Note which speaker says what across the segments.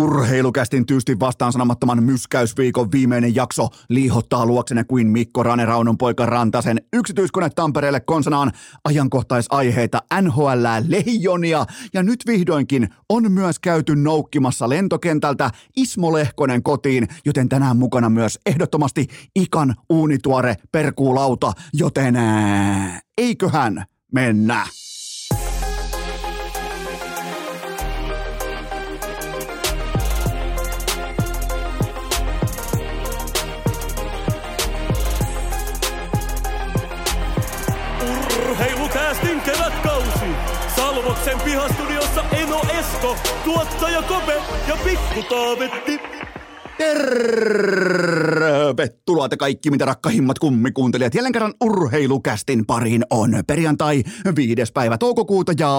Speaker 1: Urheilukästin tyystin vastaan sanomattoman myskäysviikon viimeinen jakso liihottaa luoksenne kuin Mikko Rane Raunon poika Rantasen yksityiskone Tampereelle konsanaan ajankohtaisaiheita NHL Leijonia ja nyt vihdoinkin on myös käyty noukkimassa lentokentältä Ismo Lehkonen kotiin, joten tänään mukana myös ehdottomasti ikan uunituore perkuulauta, joten ää, eiköhän mennä.
Speaker 2: Salvoksen pihastudiossa Eno Esko, tuottaja Kope ja Pikku Taavetti.
Speaker 1: Tervetuloa te kaikki, mitä rakkahimmat kummikuuntelijat. Jälleen kerran urheilukästin pariin on perjantai 5. päivä toukokuuta ja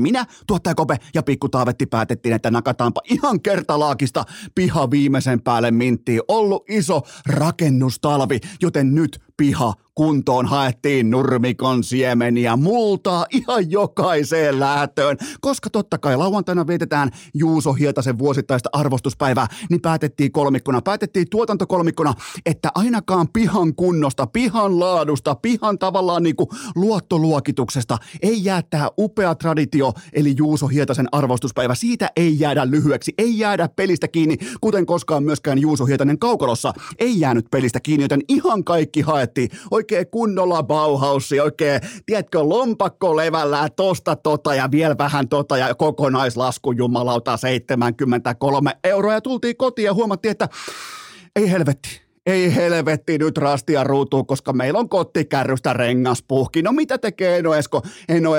Speaker 1: minä, tuottaja Kope ja Pikku Taavetti päätettiin, että nakataanpa ihan kertalaakista piha viimeisen päälle minttiin. Ollut iso rakennustalvi, joten nyt piha kuntoon haettiin nurmikon siemeniä multaa ihan jokaiseen lähtöön. Koska totta kai lauantaina vietetään Juuso Hietasen vuosittaista arvostuspäivää, niin päätettiin kolmikkona, päätettiin tuotantokolmikkona, että ainakaan pihan kunnosta, pihan laadusta, pihan tavallaan niin kuin luottoluokituksesta ei jää tämä upea traditio, eli Juuso Hietasen arvostuspäivä. Siitä ei jäädä lyhyeksi, ei jäädä pelistä kiinni, kuten koskaan myöskään Juuso Hietanen kaukolossa ei jäänyt pelistä kiinni, joten ihan kaikki haettiin. Oikein kunnolla Bauhausi, oikein, tiedätkö, lompakko levällä tosta tota ja vielä vähän tota ja kokonaislasku jumalauta 73 euroa ja tultiin kotiin ja huomattiin, että ei helvetti, ei helvetti nyt rastia ruutuun, koska meillä on kottikärrystä rengaspuhki. No mitä tekee Eno Esko?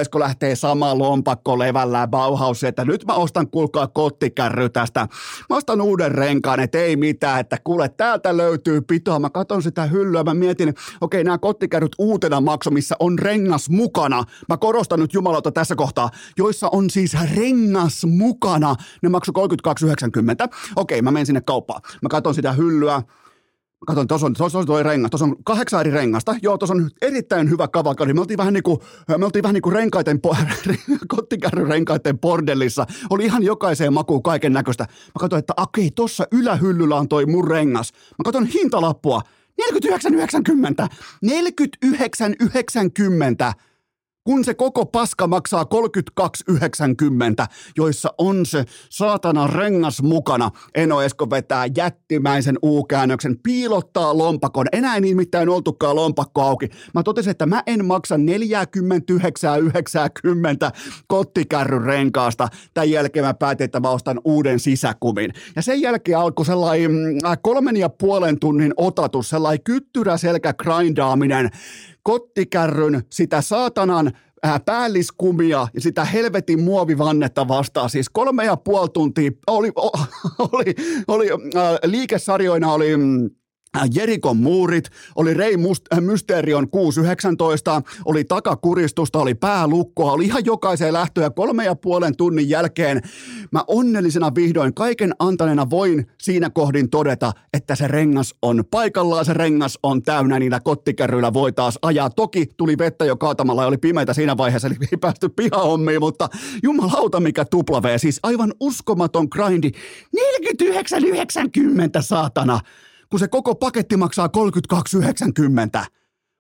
Speaker 1: Esko lähtee sama lompakko levällä Bauhaus, että nyt mä ostan kuulkaa kottikärry tästä. Mä ostan uuden renkaan, että ei mitään, että kuule täältä löytyy pitoa. Mä katon sitä hyllyä, mä mietin, okei nämä kottikärryt uutena makso, missä on rengas mukana. Mä korostan nyt jumalauta tässä kohtaa, joissa on siis rengas mukana. Ne maksoi 32,90. Okei, mä menen sinne kauppaan. Mä katon sitä hyllyä, Katon, tuossa on, tuossa on toi rengas, tuossa on kahdeksan eri rengasta. Joo, tuossa on erittäin hyvä kavalkadi. Me oltiin vähän niin kuin, me oltiin vähän niin kuin renkaiden, renkaiden bordellissa. Oli ihan jokaiseen makuun kaiken näköistä. Mä katsoin, että okei, tuossa ylähyllyllä on toi mun rengas. Mä katson hintalappua. 49,90. 49,90 kun se koko paska maksaa 32,90, joissa on se saatana rengas mukana. Eno Esko vetää jättimäisen U-käännöksen, piilottaa lompakon. Enää ei nimittäin oltukaan lompakko auki. Mä totesin, että mä en maksa 49,90 kottikärryn renkaasta. Tämän jälkeen mä päätin, että mä ostan uuden sisäkumin. Ja sen jälkeen alkoi sellainen äh, kolmen ja puolen tunnin otatus, sellainen kyttyrä selkä grindaaminen kottikärryn, sitä saatanan päälliskumia ja sitä helvetin muovivannetta vastaan. Siis kolme ja puoli tuntia oli, oli, oli äh, liikesarjoina oli mm, Jerikon muurit, oli Rei Must- äh, Mysterion 619, oli takakuristusta, oli päälukkoa, oli ihan jokaiseen lähtöön ja kolme ja puolen tunnin jälkeen mä onnellisena vihdoin kaiken antaneena voin siinä kohdin todeta, että se rengas on paikallaan, se rengas on täynnä, niillä kottikärryillä voi taas ajaa. Toki tuli vettä jo kaatamalla ja oli pimeitä siinä vaiheessa, eli ei päästy pihahommiin, mutta jumalauta mikä tupla siis aivan uskomaton grindi, 49,90 saatana kun se koko paketti maksaa 32,90. Mä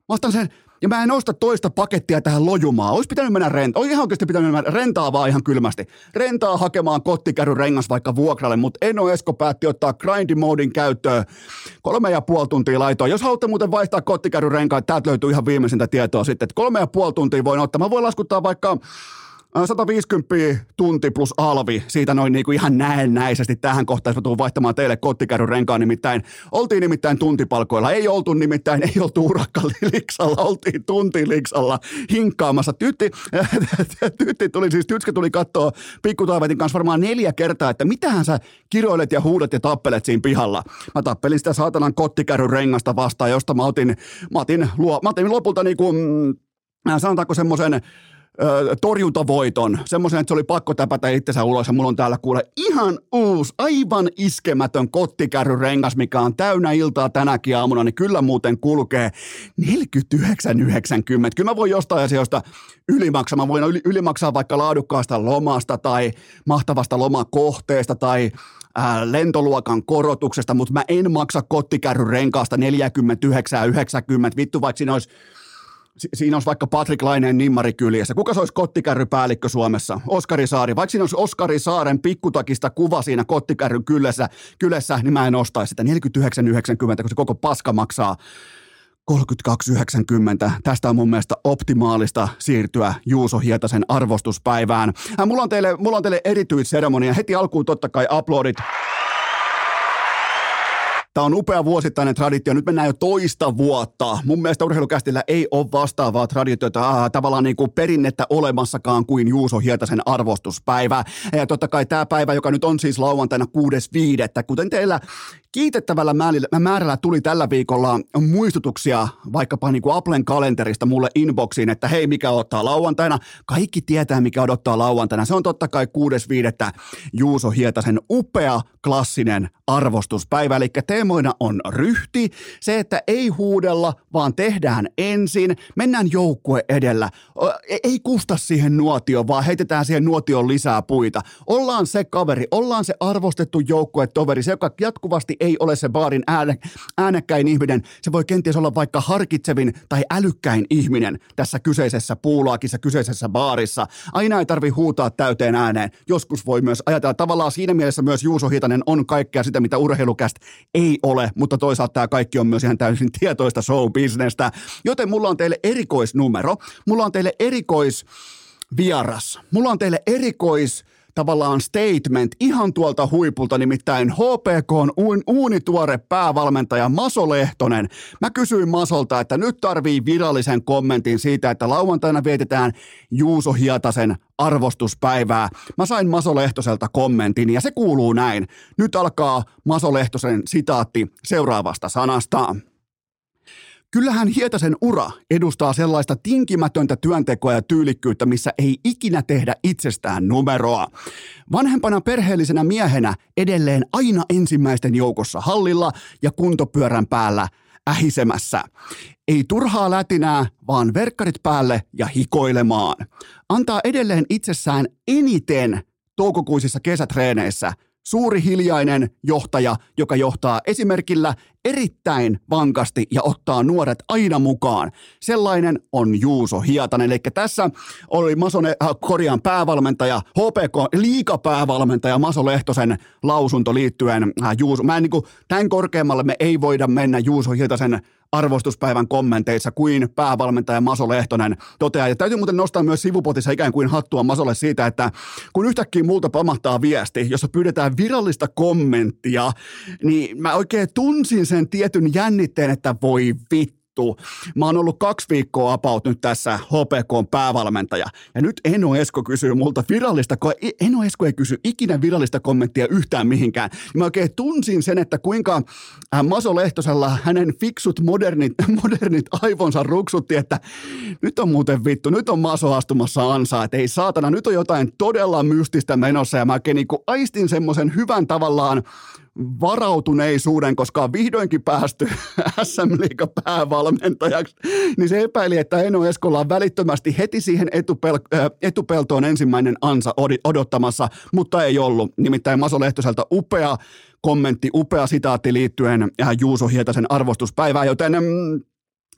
Speaker 1: ostan sen, ja mä en osta toista pakettia tähän lojumaan. Olisi pitänyt mennä rentaa. Olisi ihan oikeasti pitänyt mennä rentaa vaan ihan kylmästi. Rentaa hakemaan kottikärry rengas vaikka vuokralle, mutta Eno Esko päätti ottaa grinding modin käyttöön. Kolme ja puoli tuntia laitoa. Jos haluatte muuten vaihtaa kottikärry renkaan, täältä löytyy ihan viimeisintä tietoa sitten. Että kolme ja puoli tuntia voin ottaa. Mä voin laskuttaa vaikka 150 tunti plus alvi, siitä noin niin kuin ihan näennäisesti tähän kohtaan, mä tuun vaihtamaan teille kottikärryn renkaan, nimittäin oltiin nimittäin tuntipalkoilla, ei oltu nimittäin, ei oltu urakkaliksalla, oltiin tuntiliksalla hinkkaamassa. Tytti, tytti tuli siis, Tytskä tuli katsoa pikkutaivetin kanssa varmaan neljä kertaa, että mitähän sä kiroilet ja huudat ja tappelet siinä pihalla. Mä tappelin sitä saatanan kottikärryn rengasta vastaan, josta mä otin, mä otin, luo, mä otin lopulta niin kuin, sanotaanko semmoisen torjuntavoiton, semmoisen, että se oli pakko täpätä itsensä ulos ja mulla on täällä kuule ihan uusi, aivan iskemätön kottikärryrengas, mikä on täynnä iltaa tänäkin aamuna, niin kyllä muuten kulkee 49,90. Kyllä mä voin jostain asioista ylimaksaa. Mä voin ylimaksaa vaikka laadukkaasta lomasta tai mahtavasta lomakohteesta tai ää, lentoluokan korotuksesta, mutta mä en maksa kottikärryrenkaasta 49,90. Vittu, vaikka siinä olisi siinä olisi vaikka Patrick Laineen nimmari kyljessä. Kuka se olisi kottikärrypäällikkö Suomessa? Oskari Saari. Vaikka siinä olisi Oskari Saaren pikkutakista kuva siinä kottikärryn kyljessä, kyljessä niin mä en ostaisi sitä 49,90, kun se koko paska maksaa 32,90. Tästä on mun mielestä optimaalista siirtyä Juuso Hietasen arvostuspäivään. Äh, mulla on teille, mulla on teille erityisseremonia. Heti alkuun totta kai aplodit. Tämä on upea vuosittainen traditio. Nyt mennään jo toista vuotta. Mun mielestä urheilukästillä ei ole vastaavaa traditiota, äh, tavallaan niin kuin perinnettä olemassakaan kuin Juuso Hietasen arvostuspäivä. Ja totta kai tämä päivä, joka nyt on siis lauantaina 6.5. Kuten teillä Kiitettävällä määrällä tuli tällä viikolla muistutuksia vaikkapa niin kuin Applen kalenterista mulle inboxiin, että hei, mikä ottaa lauantaina. Kaikki tietää, mikä odottaa lauantaina. Se on totta kai 6.5. Juuso Hietasen upea klassinen arvostuspäivä. Eli teemoina on ryhti, se, että ei huudella, vaan tehdään ensin. Mennään joukkue edellä. E-, ei kusta siihen nuotioon, vaan heitetään siihen nuotioon lisää puita. Ollaan se kaveri, ollaan se arvostettu joukkue toveri, se joka jatkuvasti ei ole se baarin ääne, äänekkäin ihminen. Se voi kenties olla vaikka harkitsevin tai älykkäin ihminen tässä kyseisessä puulaakissa, kyseisessä baarissa. Aina ei tarvi huutaa täyteen ääneen. Joskus voi myös ajatella tavallaan siinä mielessä myös Juuso Hietanen on kaikkea sitä, mitä urheilukäst ei ole, mutta toisaalta tämä kaikki on myös ihan täysin tietoista show-bisnestä. Joten mulla on teille erikoisnumero. Mulla on teille erikois vieras. Mulla on teille erikois tavallaan statement ihan tuolta huipulta, nimittäin HPK on uunituore päävalmentaja Maso Lehtonen. Mä kysyin Masolta, että nyt tarvii virallisen kommentin siitä, että lauantaina vietetään Juuso Hietasen arvostuspäivää. Mä sain Maso Lehtoselta kommentin ja se kuuluu näin. Nyt alkaa Maso Lehtosen sitaatti seuraavasta sanasta. Kyllähän Hietasen ura edustaa sellaista tinkimätöntä työntekoa ja tyylikkyyttä, missä ei ikinä tehdä itsestään numeroa. Vanhempana perheellisenä miehenä edelleen aina ensimmäisten joukossa hallilla ja kuntopyörän päällä ähisemässä. Ei turhaa lätinää, vaan verkkarit päälle ja hikoilemaan. Antaa edelleen itsessään eniten toukokuisissa kesätreeneissä – suuri hiljainen johtaja, joka johtaa esimerkillä erittäin vankasti ja ottaa nuoret aina mukaan. Sellainen on Juuso Hietanen. Eli tässä oli Masone, äh, päävalmentaja, HPK liikapäävalmentaja Maso Lehtosen lausunto liittyen äh, Juuso. Mä en niin kuin, tämän korkeammalle me ei voida mennä Juuso Hietasen arvostuspäivän kommenteissa kuin päävalmentaja Maso Lehtonen toteaa. Ja täytyy muuten nostaa myös sivupotissa ikään kuin hattua Masolle siitä, että kun yhtäkkiä multa pamahtaa viesti, jossa pyydetään virallista kommenttia, niin mä oikein tunsin sen tietyn jännitteen, että voi vittu vittu. Mä oon ollut kaksi viikkoa apaut nyt tässä HPK päävalmentaja. Ja nyt Eno Esko kysyy multa virallista, Eno Esko ei kysy ikinä virallista kommenttia yhtään mihinkään. Mä oikein tunsin sen, että kuinka äh, Maso Lehtosella hänen fiksut modernit, modernit aivonsa ruksutti, että nyt on muuten vittu, nyt on Maso astumassa ansaa, että ei saatana, nyt on jotain todella mystistä menossa ja mä oikein niin aistin semmoisen hyvän tavallaan varautuneisuuden, koska on vihdoinkin päästy SM Liiga päävalmentajaksi, niin se epäili, että Eno Eskola on välittömästi heti siihen etupel- äh, etupeltoon ensimmäinen ansa odottamassa, mutta ei ollut. Nimittäin Maso Lehtoselta upea kommentti, upea sitaatti liittyen äh, Juuso Hietasen arvostuspäivään, joten mm,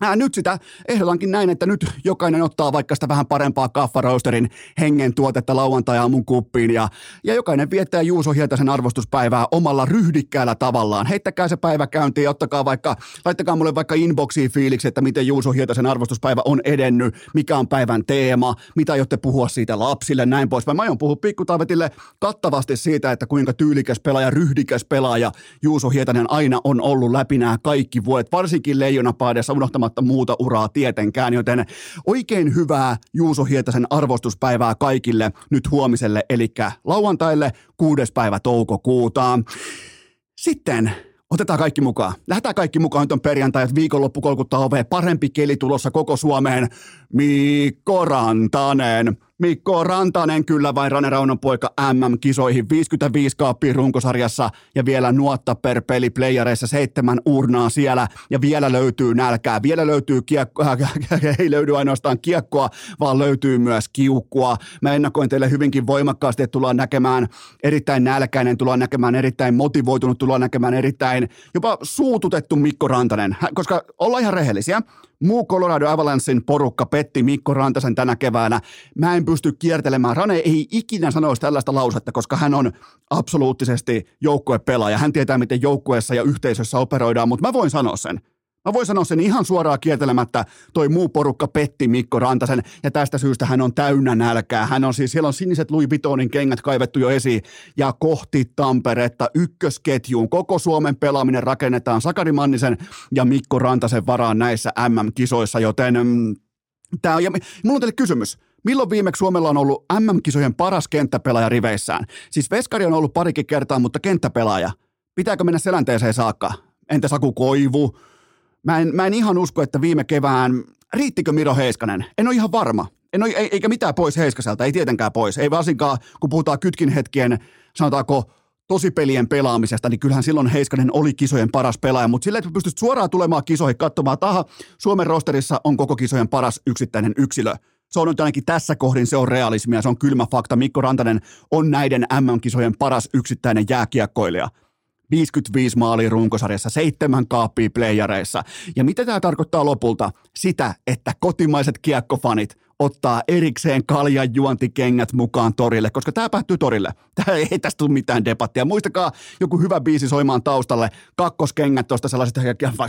Speaker 1: Ää, nyt sitä ehdotankin näin, että nyt jokainen ottaa vaikka sitä vähän parempaa kaffaroosterin hengen tuotetta lauantai mun kuppiin ja, ja jokainen viettää Juuso Hietasen arvostuspäivää omalla ryhdikkäällä tavallaan. Heittäkää se päivä käyntiin ja ottakaa vaikka, laittakaa mulle vaikka inboxiin fiiliksi, että miten Juuso Hietasen arvostuspäivä on edennyt, mikä on päivän teema, mitä aiotte puhua siitä lapsille, näin pois. Mä aion puhua pikkutaavetille kattavasti siitä, että kuinka tyylikäs pelaaja, ryhdikäs pelaaja Juuso Hietanen aina on ollut läpi nämä kaikki vuodet, varsinkin leijonapaadessa unohtamatta unohtamatta muuta uraa tietenkään, joten oikein hyvää Juuso Hietasen arvostuspäivää kaikille nyt huomiselle, eli lauantaille 6. päivä toukokuuta. Sitten Otetaan kaikki mukaan. Lähdetään kaikki mukaan. Nyt on perjantai, että viikonloppu kolkuttaa ovea. Parempi keli tulossa koko Suomeen. Mikko Rantanen. Mikko Rantanen kyllä vai Rane Raunon poika MM-kisoihin 55 kaappia runkosarjassa ja vielä nuotta per peli playereissa seitsemän urnaa siellä ja vielä löytyy nälkää, vielä löytyy kiekkoa, ei löydy ainoastaan kiekkoa, vaan löytyy myös kiukkua. Mä ennakoin teille hyvinkin voimakkaasti, että tullaan näkemään erittäin nälkäinen, tullaan näkemään erittäin motivoitunut, tullaan näkemään erittäin jopa suututettu Mikko Rantanen, koska ollaan ihan rehellisiä. Muu Colorado Avalanchein porukka petti Mikko Rantasen tänä keväänä. Mä en pysty kiertelemään. Rane ei ikinä sanoisi tällaista lausetta, koska hän on absoluuttisesti joukkuepelaaja. Hän tietää, miten joukkueessa ja yhteisössä operoidaan, mutta mä voin sanoa sen. Mä voin sanoa sen ihan suoraan kiertelemättä, toi muu porukka petti Mikko Rantasen, ja tästä syystä hän on täynnä nälkää. Hän on siis, siellä on siniset Louis Vuittonin kengät kaivettu jo esiin, ja kohti Tamperetta ykkösketjuun. Koko Suomen pelaaminen rakennetaan Sakari Mannisen ja Mikko Rantasen varaan näissä MM-kisoissa, joten mm, tää on, ja mulla on teille kysymys. Milloin viimeksi Suomella on ollut MM-kisojen paras kenttäpelaaja riveissään? Siis Veskari on ollut parikin kertaa, mutta kenttäpelaaja. Pitääkö mennä selänteeseen saakka? Entä Saku Koivu? Mä en, mä en ihan usko, että viime kevään, riittikö Miro Heiskanen? En ole ihan varma. En ole, eikä mitään pois Heiskaselta, ei tietenkään pois. Ei varsinkaan, kun puhutaan kytkin hetkien, sanotaanko, tosipelien pelaamisesta, niin kyllähän silloin Heiskanen oli kisojen paras pelaaja, mutta sillä, että pystyt suoraan tulemaan kisoihin katsomaan, taha, Suomen rosterissa on koko kisojen paras yksittäinen yksilö. Se on nyt ainakin tässä kohdin, se on realismia, se on kylmä fakta. Mikko Rantanen on näiden MM-kisojen paras yksittäinen jääkiekkoilija. 55 maalia runkosarjassa, seitsemän kaappia playareissa. Ja mitä tämä tarkoittaa lopulta? Sitä, että kotimaiset kiekkofanit ottaa erikseen kaljan juontikengät mukaan torille, koska tämä päättyy torille. Tämä ei tästä tule mitään debattia. Muistakaa joku hyvä biisi soimaan taustalle. Kakkoskengät tuosta sellaiset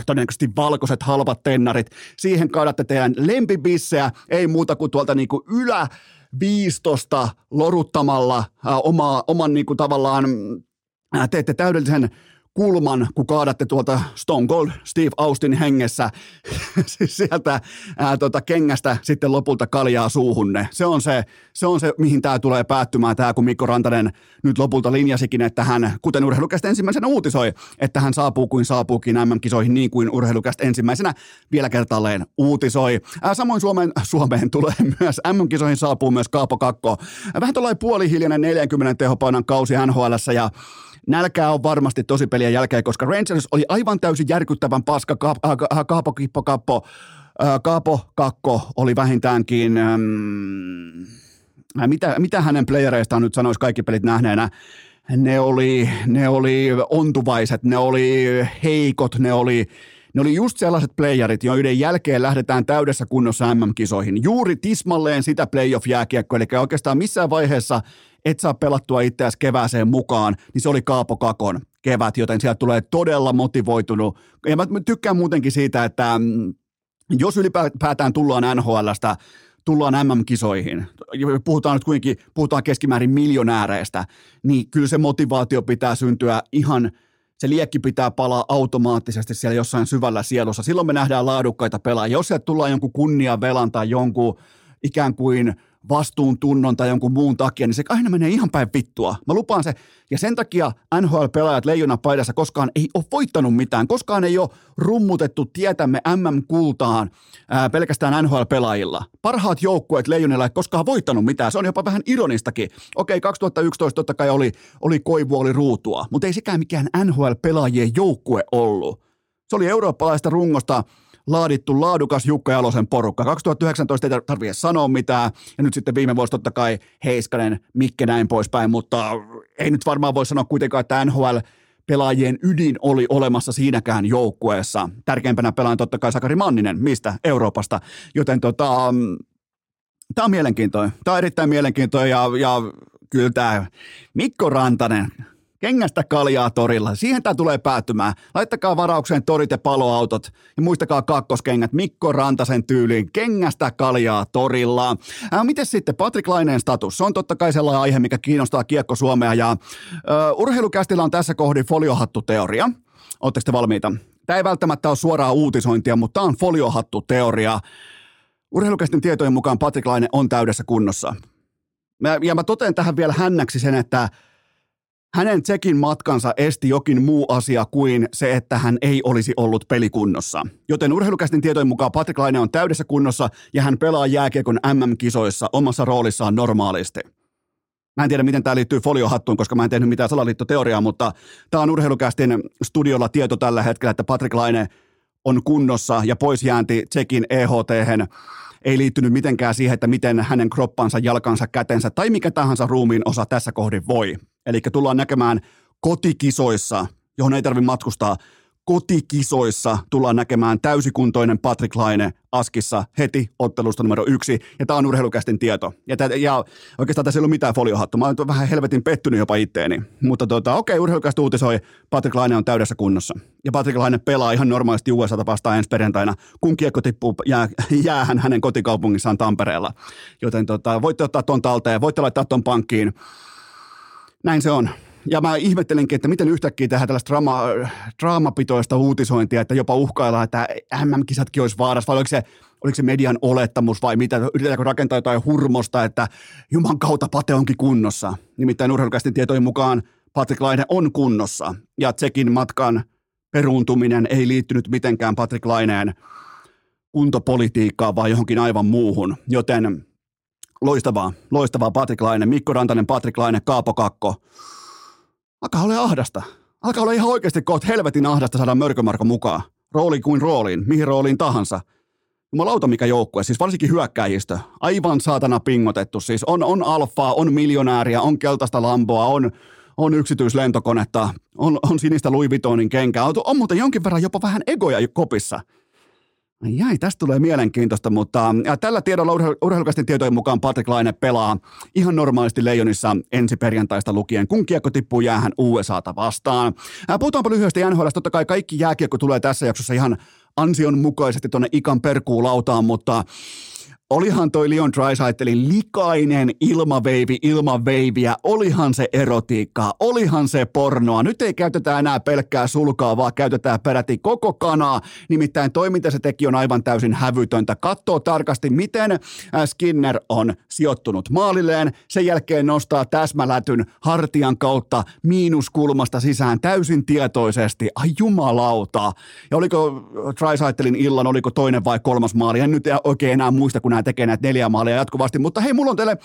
Speaker 1: todennäköisesti valkoiset halpat tennarit. Siihen kaadatte teidän lempibissejä, ei muuta kuin tuolta niinku ylä 15 loruttamalla äh, oma, oman niinku tavallaan teette täydellisen kulman, kun kaadatte tuolta Stone Cold Steve Austin hengessä sieltä ää, tota, kengästä sitten lopulta kaljaa suuhunne. Se on se, se, on se mihin tämä tulee päättymään, tämä kun Mikko Rantanen nyt lopulta linjasikin, että hän, kuten urheilukästä ensimmäisenä uutisoi, että hän saapuu kuin saapuukin MM-kisoihin niin kuin urheilukästä ensimmäisenä vielä kertaalleen uutisoi. Ää, samoin Suomeen, Suomeen tulee myös MM-kisoihin saapuu myös Kaapo Kakko. Vähän tuollainen puolihiljainen 40 tehopainan kausi NHL ja Nälkää on varmasti tosi pelien jälkeen, koska Rangers oli aivan täysin järkyttävän paska. Kaapo Kippo Kappo, Kaapo Kakko oli vähintäänkin, ähm, mitä, mitä hänen playereistaan nyt sanoisi kaikki pelit nähneenä, ne oli, ne oli ontuvaiset, ne oli heikot, ne oli, ne oli just sellaiset playerit, joiden jälkeen lähdetään täydessä kunnossa MM-kisoihin. Juuri tismalleen sitä playoff-jääkiekkoa, eli oikeastaan missään vaiheessa et saa pelattua itseäsi kevääseen mukaan, niin se oli Kaapo Kakon kevät, joten sieltä tulee todella motivoitunut. Ja mä tykkään muutenkin siitä, että mm, jos ylipäätään tullaan NHLstä, tullaan MM-kisoihin, puhutaan nyt kuitenkin, puhutaan keskimäärin miljonääreistä, niin kyllä se motivaatio pitää syntyä ihan, se liekki pitää palaa automaattisesti siellä jossain syvällä sielussa. Silloin me nähdään laadukkaita pelaajia. Jos sieltä tullaan jonkun kunniavelan tai jonkun ikään kuin – vastuuntunnon tai jonkun muun takia, niin se aina menee ihan päin vittua. Mä lupaan se. Ja sen takia NHL-pelaajat leijona paidassa koskaan ei ole voittanut mitään. Koskaan ei ole rummutettu tietämme MM-kultaan ää, pelkästään NHL-pelaajilla. Parhaat joukkueet leijonilla ei koskaan voittanut mitään. Se on jopa vähän ironistakin. Okei, 2011 totta kai oli, oli koivu, oli ruutua, mutta ei sekään mikään NHL-pelaajien joukkue ollut. Se oli eurooppalaista rungosta laadittu laadukas Jukka Jalosen porukka. 2019 ei tarvitse sanoa mitään, ja nyt sitten viime vuosi totta kai Heiskanen, Mikke näin poispäin, mutta ei nyt varmaan voi sanoa kuitenkaan, että NHL pelaajien ydin oli olemassa siinäkään joukkueessa. Tärkeimpänä pelaajan totta kai Sakari Manninen, mistä? Euroopasta. Joten tota, tämä on mielenkiintoinen. Tämä on erittäin mielenkiintoinen ja, ja kyllä tämä Mikko Rantanen, Kengästä kaljaa torilla. Siihen tämä tulee päättymään. Laittakaa varaukseen torit ja paloautot. Ja muistakaa kakkoskengät Mikko Rantasen tyyliin. Kengästä kaljaa torilla. Äh, miten sitten Patrick Laineen status? Se on totta kai sellainen aihe, mikä kiinnostaa Kiekko Suomea. Ja äh, urheilukästillä on tässä kohdin foliohattu-teoria. Oletteko te valmiita? Tämä ei välttämättä ole suoraa uutisointia, mutta tämä on foliohattu-teoria. Urheilukästin tietojen mukaan Patrick Laine on täydessä kunnossa. Mä, ja mä totean tähän vielä hännäksi sen, että – hänen Tsekin matkansa esti jokin muu asia kuin se, että hän ei olisi ollut pelikunnossa. Joten urheilukästin tietojen mukaan Patrick Laine on täydessä kunnossa ja hän pelaa jääkiekon MM-kisoissa omassa roolissaan normaalisti. Mä en tiedä, miten tämä liittyy foliohattuun, koska mä en tehnyt mitään salaliittoteoriaa, mutta tämä on urheilukästin studiolla tieto tällä hetkellä, että Patrick Laine on kunnossa ja pois jäänti Tsekin EHT ei liittynyt mitenkään siihen, että miten hänen kroppansa, jalkansa, kätensä tai mikä tahansa ruumiin osa tässä kohdin voi. Eli tullaan näkemään kotikisoissa, johon ei tarvitse matkustaa, kotikisoissa tullaan näkemään täysikuntoinen Patrick Laine Askissa heti ottelusta numero yksi, ja tämä on urheilukästin tieto. Ja, tää, ja oikeastaan tässä ei ollut mitään foliohattua, mä olen vähän helvetin pettynyt jopa itteeni. Mutta tota, okei, urheilukästi uutisoi, Patrick Laine on täydessä kunnossa. Ja Patrick Laine pelaa ihan normaalisti USA vastaan ensi perjantaina, kun kiekko tippuu jää, jäähän hänen kotikaupungissaan Tampereella. Joten tota, voitte ottaa ton talteen, voitte laittaa ton pankkiin. Näin se on ja mä ihmettelinkin, että miten yhtäkkiä tehdään tällaista draama, draamapitoista uutisointia, että jopa uhkaillaan, että MM-kisatkin olisi vaarassa, vai oliko se, oliko se median olettamus vai mitä, yritetäänkö rakentaa jotain hurmosta, että Juman kautta Pate onkin kunnossa. Nimittäin urheilukästin tietojen mukaan Patrick Laine on kunnossa, ja Tsekin matkan peruuntuminen ei liittynyt mitenkään Patrick Laineen kuntopolitiikkaan, vaan johonkin aivan muuhun, joten loistavaa, loistavaa Patrick Laine, Mikko Rantanen, Patrick Laine, Kaapo Kakko, alkaa olla ahdasta. Alkaa olla ihan oikeasti kohta helvetin ahdasta saada Mörkömarko mukaan. Rooliin kuin rooliin, mihin rooliin tahansa. Jumalauta mikä joukkue, siis varsinkin hyökkäjistä. Aivan saatana pingotettu. Siis on, on alfaa, on miljonääriä, on keltaista lamboa, on, on yksityislentokonetta, on, on sinistä Louis Vuittonin kenkää. On, on muuten jonkin verran jopa vähän egoja kopissa. Jäi, tästä tulee mielenkiintoista, mutta tällä tiedolla urheilukastin tietojen mukaan Patrick Laine pelaa ihan normaalisti Leijonissa ensi perjantaista lukien, kun kiekko tippuu jäähän USAta vastaan. Puhutaanpa lyhyesti NHL, totta kai kaikki jääkiekko tulee tässä jaksossa ihan ansion mukaisesti tuonne ikan perkuulautaan, mutta Olihan toi Leon Drysaitelin likainen ilmaveivi ilmaveiviä, olihan se erotiikkaa, olihan se pornoa. Nyt ei käytetä enää pelkkää sulkaa, vaan käytetään peräti koko kanaa. Nimittäin toiminta se teki on aivan täysin hävytöntä. Katsoo tarkasti, miten äh, Skinner on sijoittunut maalilleen. Sen jälkeen nostaa täsmälätyn hartian kautta miinuskulmasta sisään täysin tietoisesti. Ai jumalauta. Ja oliko Drysaitelin illan, oliko toinen vai kolmas maali? En nyt oikein enää muista, kun nämä tekee näitä neljä maalia jatkuvasti. Mutta hei, mulla on teille,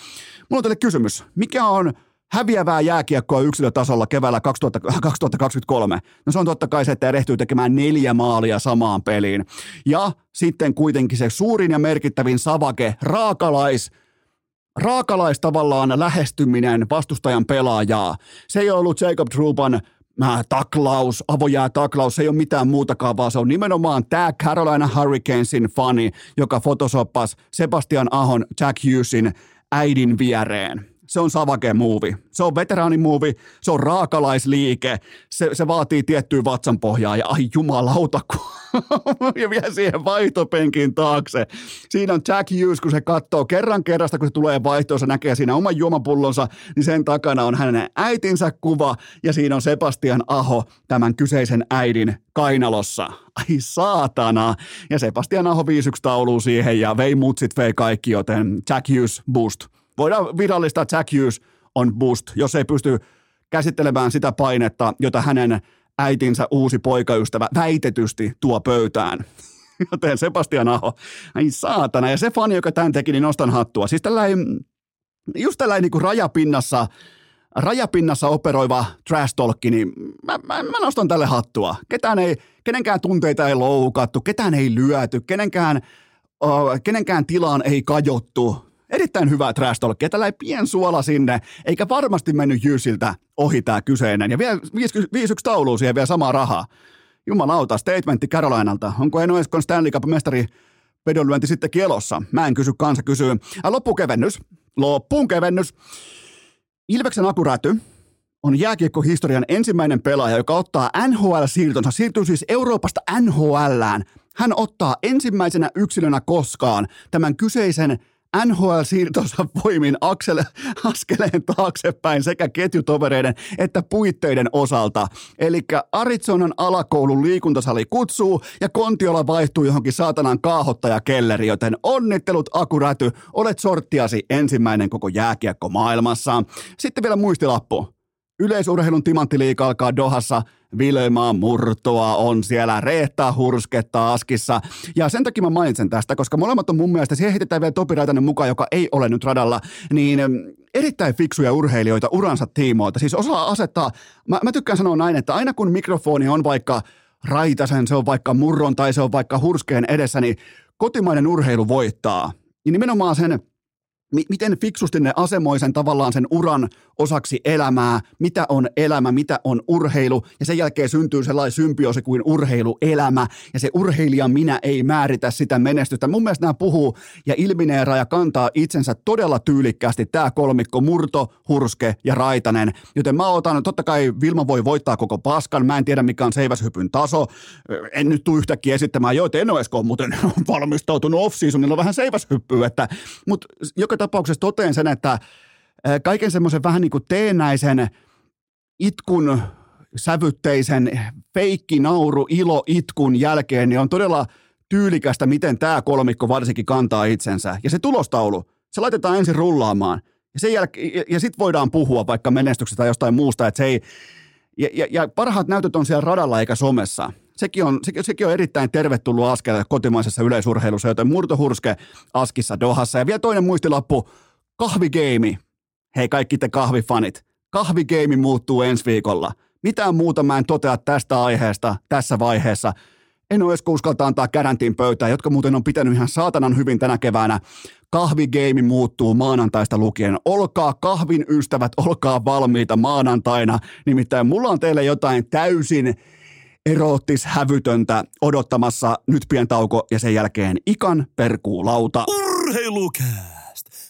Speaker 1: mulla on teille kysymys. Mikä on häviävää jääkiekkoa yksilötasolla keväällä 2000, 2023? No se on totta kai se, että erehtyy tekemään neljä maalia samaan peliin. Ja sitten kuitenkin se suurin ja merkittävin savake, raakalais, raakalais tavallaan lähestyminen vastustajan pelaajaa. Se ei ollut Jacob Truban mä, taklaus, avojää taklaus, se ei ole mitään muutakaan, vaan se on nimenomaan tämä Carolina Hurricanesin fani, joka fotosoppas Sebastian Ahon Jack Hughesin äidin viereen. Se on savake muuvi. Se on veteraanimuovi, se on raakalaisliike, se, se vaatii tiettyä vatsanpohjaa ja ai jumalauta, ja vielä siihen vaihtopenkin taakse. Siinä on Jack Hughes, kun se katsoo kerran kerrasta, kun se tulee vaihtoon, se näkee siinä oman juomapullonsa, niin sen takana on hänen äitinsä kuva ja siinä on Sebastian Aho tämän kyseisen äidin kainalossa. Ai saatana! Ja Sebastian Aho 5 tauluu siihen ja vei mutsit, vei kaikki, joten Jack Hughes boost. Voidaan virallistaa Jack Hughes on boost, jos ei pysty käsittelemään sitä painetta, jota hänen äitinsä uusi poikaystävä väitetysti tuo pöytään. Joten Sebastian Aho, ai saatana. Ja se fani, joka tämän teki, niin nostan hattua. Siis tällainen, just tällainen niin rajapinnassa, rajapinnassa operoiva trash talk, niin mä, mä, mä, nostan tälle hattua. Ketään ei, kenenkään tunteita ei loukattu, ketään ei lyöty, kenenkään, uh, kenenkään tilaan ei kajottu erittäin hyvää trash talkia, tällainen pien suola sinne, eikä varmasti mennyt Jysiltä ohi tämä kyseinen. Ja vielä 5-1 tauluun siihen vielä samaa rahaa. Jumalauta, statementti Carolinalta. Onko Eno Eskon Stanley Cup-mestari vedonlyönti sitten kielossa? Mä en kysy, kansa kysyy. Loppukevennys. Loppuun kevennys. Ilveksen akuräty on jääkiekkohistorian ensimmäinen pelaaja, joka ottaa NHL-siirtonsa, siirtyy siis Euroopasta NHLään. Hän ottaa ensimmäisenä yksilönä koskaan tämän kyseisen NHL-siirtonsa voimin aksele, askeleen taaksepäin sekä ketjutovereiden että puitteiden osalta. Eli Arizonan alakoulun liikuntasali kutsuu ja Kontiola vaihtuu johonkin saatanan kaahottaja kelleri, joten onnittelut Akuräty, olet sorttiasi ensimmäinen koko jääkiekko maailmassa. Sitten vielä muistilappu. Yleisurheilun timanttiliiga alkaa Dohassa. Vilmaa Murtoa on siellä, Reetta Hursketta Askissa. Ja sen takia mä mainitsen tästä, koska molemmat on mun mielestä, siihen heitetään vielä Topi Raitanen mukaan, joka ei ole nyt radalla, niin erittäin fiksuja urheilijoita uransa tiimoilta. Siis osaa asettaa, mä, mä tykkään sanoa näin, että aina kun mikrofoni on vaikka Raitasen, se on vaikka Murron tai se on vaikka Hurskeen edessä, niin kotimainen urheilu voittaa. Ja nimenomaan sen miten fiksusti ne asemoi sen tavallaan sen uran osaksi elämää, mitä on elämä, mitä on urheilu, ja sen jälkeen syntyy sellainen symbioosi kuin urheiluelämä, ja se urheilija minä ei määritä sitä menestystä. Mun mielestä nämä puhuu ja ilmineeraa ja kantaa itsensä todella tyylikkäästi. Tämä kolmikko, Murto, Hurske ja Raitanen, joten mä otan, totta kai Vilma voi voittaa koko paskan, mä en tiedä mikä on seiväshypyn taso, en nyt tule yhtäkkiä esittämään, joo, en ole muuten valmistautunut off-seasonilla vähän seiväshyppyä, että, mutta joka tapauksessa toteen sen, että kaiken semmoisen vähän niin kuin teenäisen itkun sävytteisen feikki nauru ilo itkun jälkeen, niin on todella tyylikästä, miten tämä kolmikko varsinkin kantaa itsensä. Ja se tulostaulu, se laitetaan ensin rullaamaan. Ja, sen ja, ja sitten voidaan puhua vaikka menestyksestä tai jostain muusta, että se ei, ja, ja, ja parhaat näytöt on siellä radalla eikä somessa. Sekin on, se, sekin on erittäin tervetullut askel kotimaisessa yleisurheilussa, joten murtohurske Askissa Dohassa. Ja vielä toinen muistilappu, kahvigeimi. Hei kaikki te kahvifanit, kahvigeimi muuttuu ensi viikolla. Mitään muuta mä en totea tästä aiheesta tässä vaiheessa. En ole edes antaa käräntiin pöytään, jotka muuten on pitänyt ihan saatanan hyvin tänä keväänä. Kahvigeimi muuttuu maanantaista lukien. Olkaa kahvin ystävät, olkaa valmiita maanantaina. Nimittäin mulla on teille jotain täysin eroottis hävytöntä odottamassa. Nyt pien tauko ja sen jälkeen ikan perkuulauta.
Speaker 2: Urheilukää!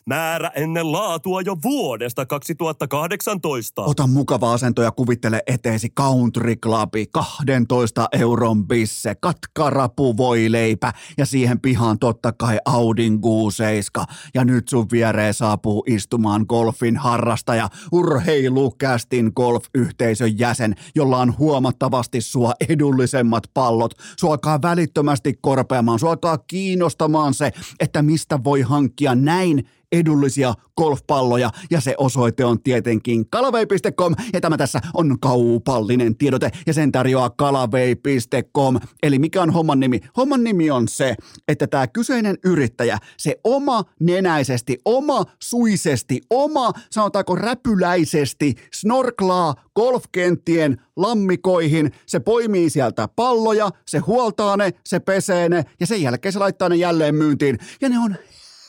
Speaker 2: Määrä ennen laatua jo vuodesta 2018.
Speaker 1: Ota mukava asento ja kuvittele eteesi Country Clubi, 12 euron bisse, katkarapu voi leipä ja siihen pihaan totta kai Audin Q7. Ja nyt sun viereen saapuu istumaan golfin harrastaja, urheilukästin golf-yhteisön jäsen, jolla on huomattavasti sua edullisemmat pallot. Sua alkaa välittömästi korpeamaan, sua alkaa kiinnostamaan se, että mistä voi hankkia näin edullisia golfpalloja ja se osoite on tietenkin kalavei.com ja tämä tässä on kaupallinen tiedote ja sen tarjoaa kalavei.com. Eli mikä on homman nimi? Homman nimi on se, että tämä kyseinen yrittäjä, se oma nenäisesti, oma suisesti, oma sanotaanko räpyläisesti snorklaa golfkenttien lammikoihin, se poimii sieltä palloja, se huoltaa ne, se pesee ne ja sen jälkeen se laittaa ne jälleen myyntiin. Ja ne on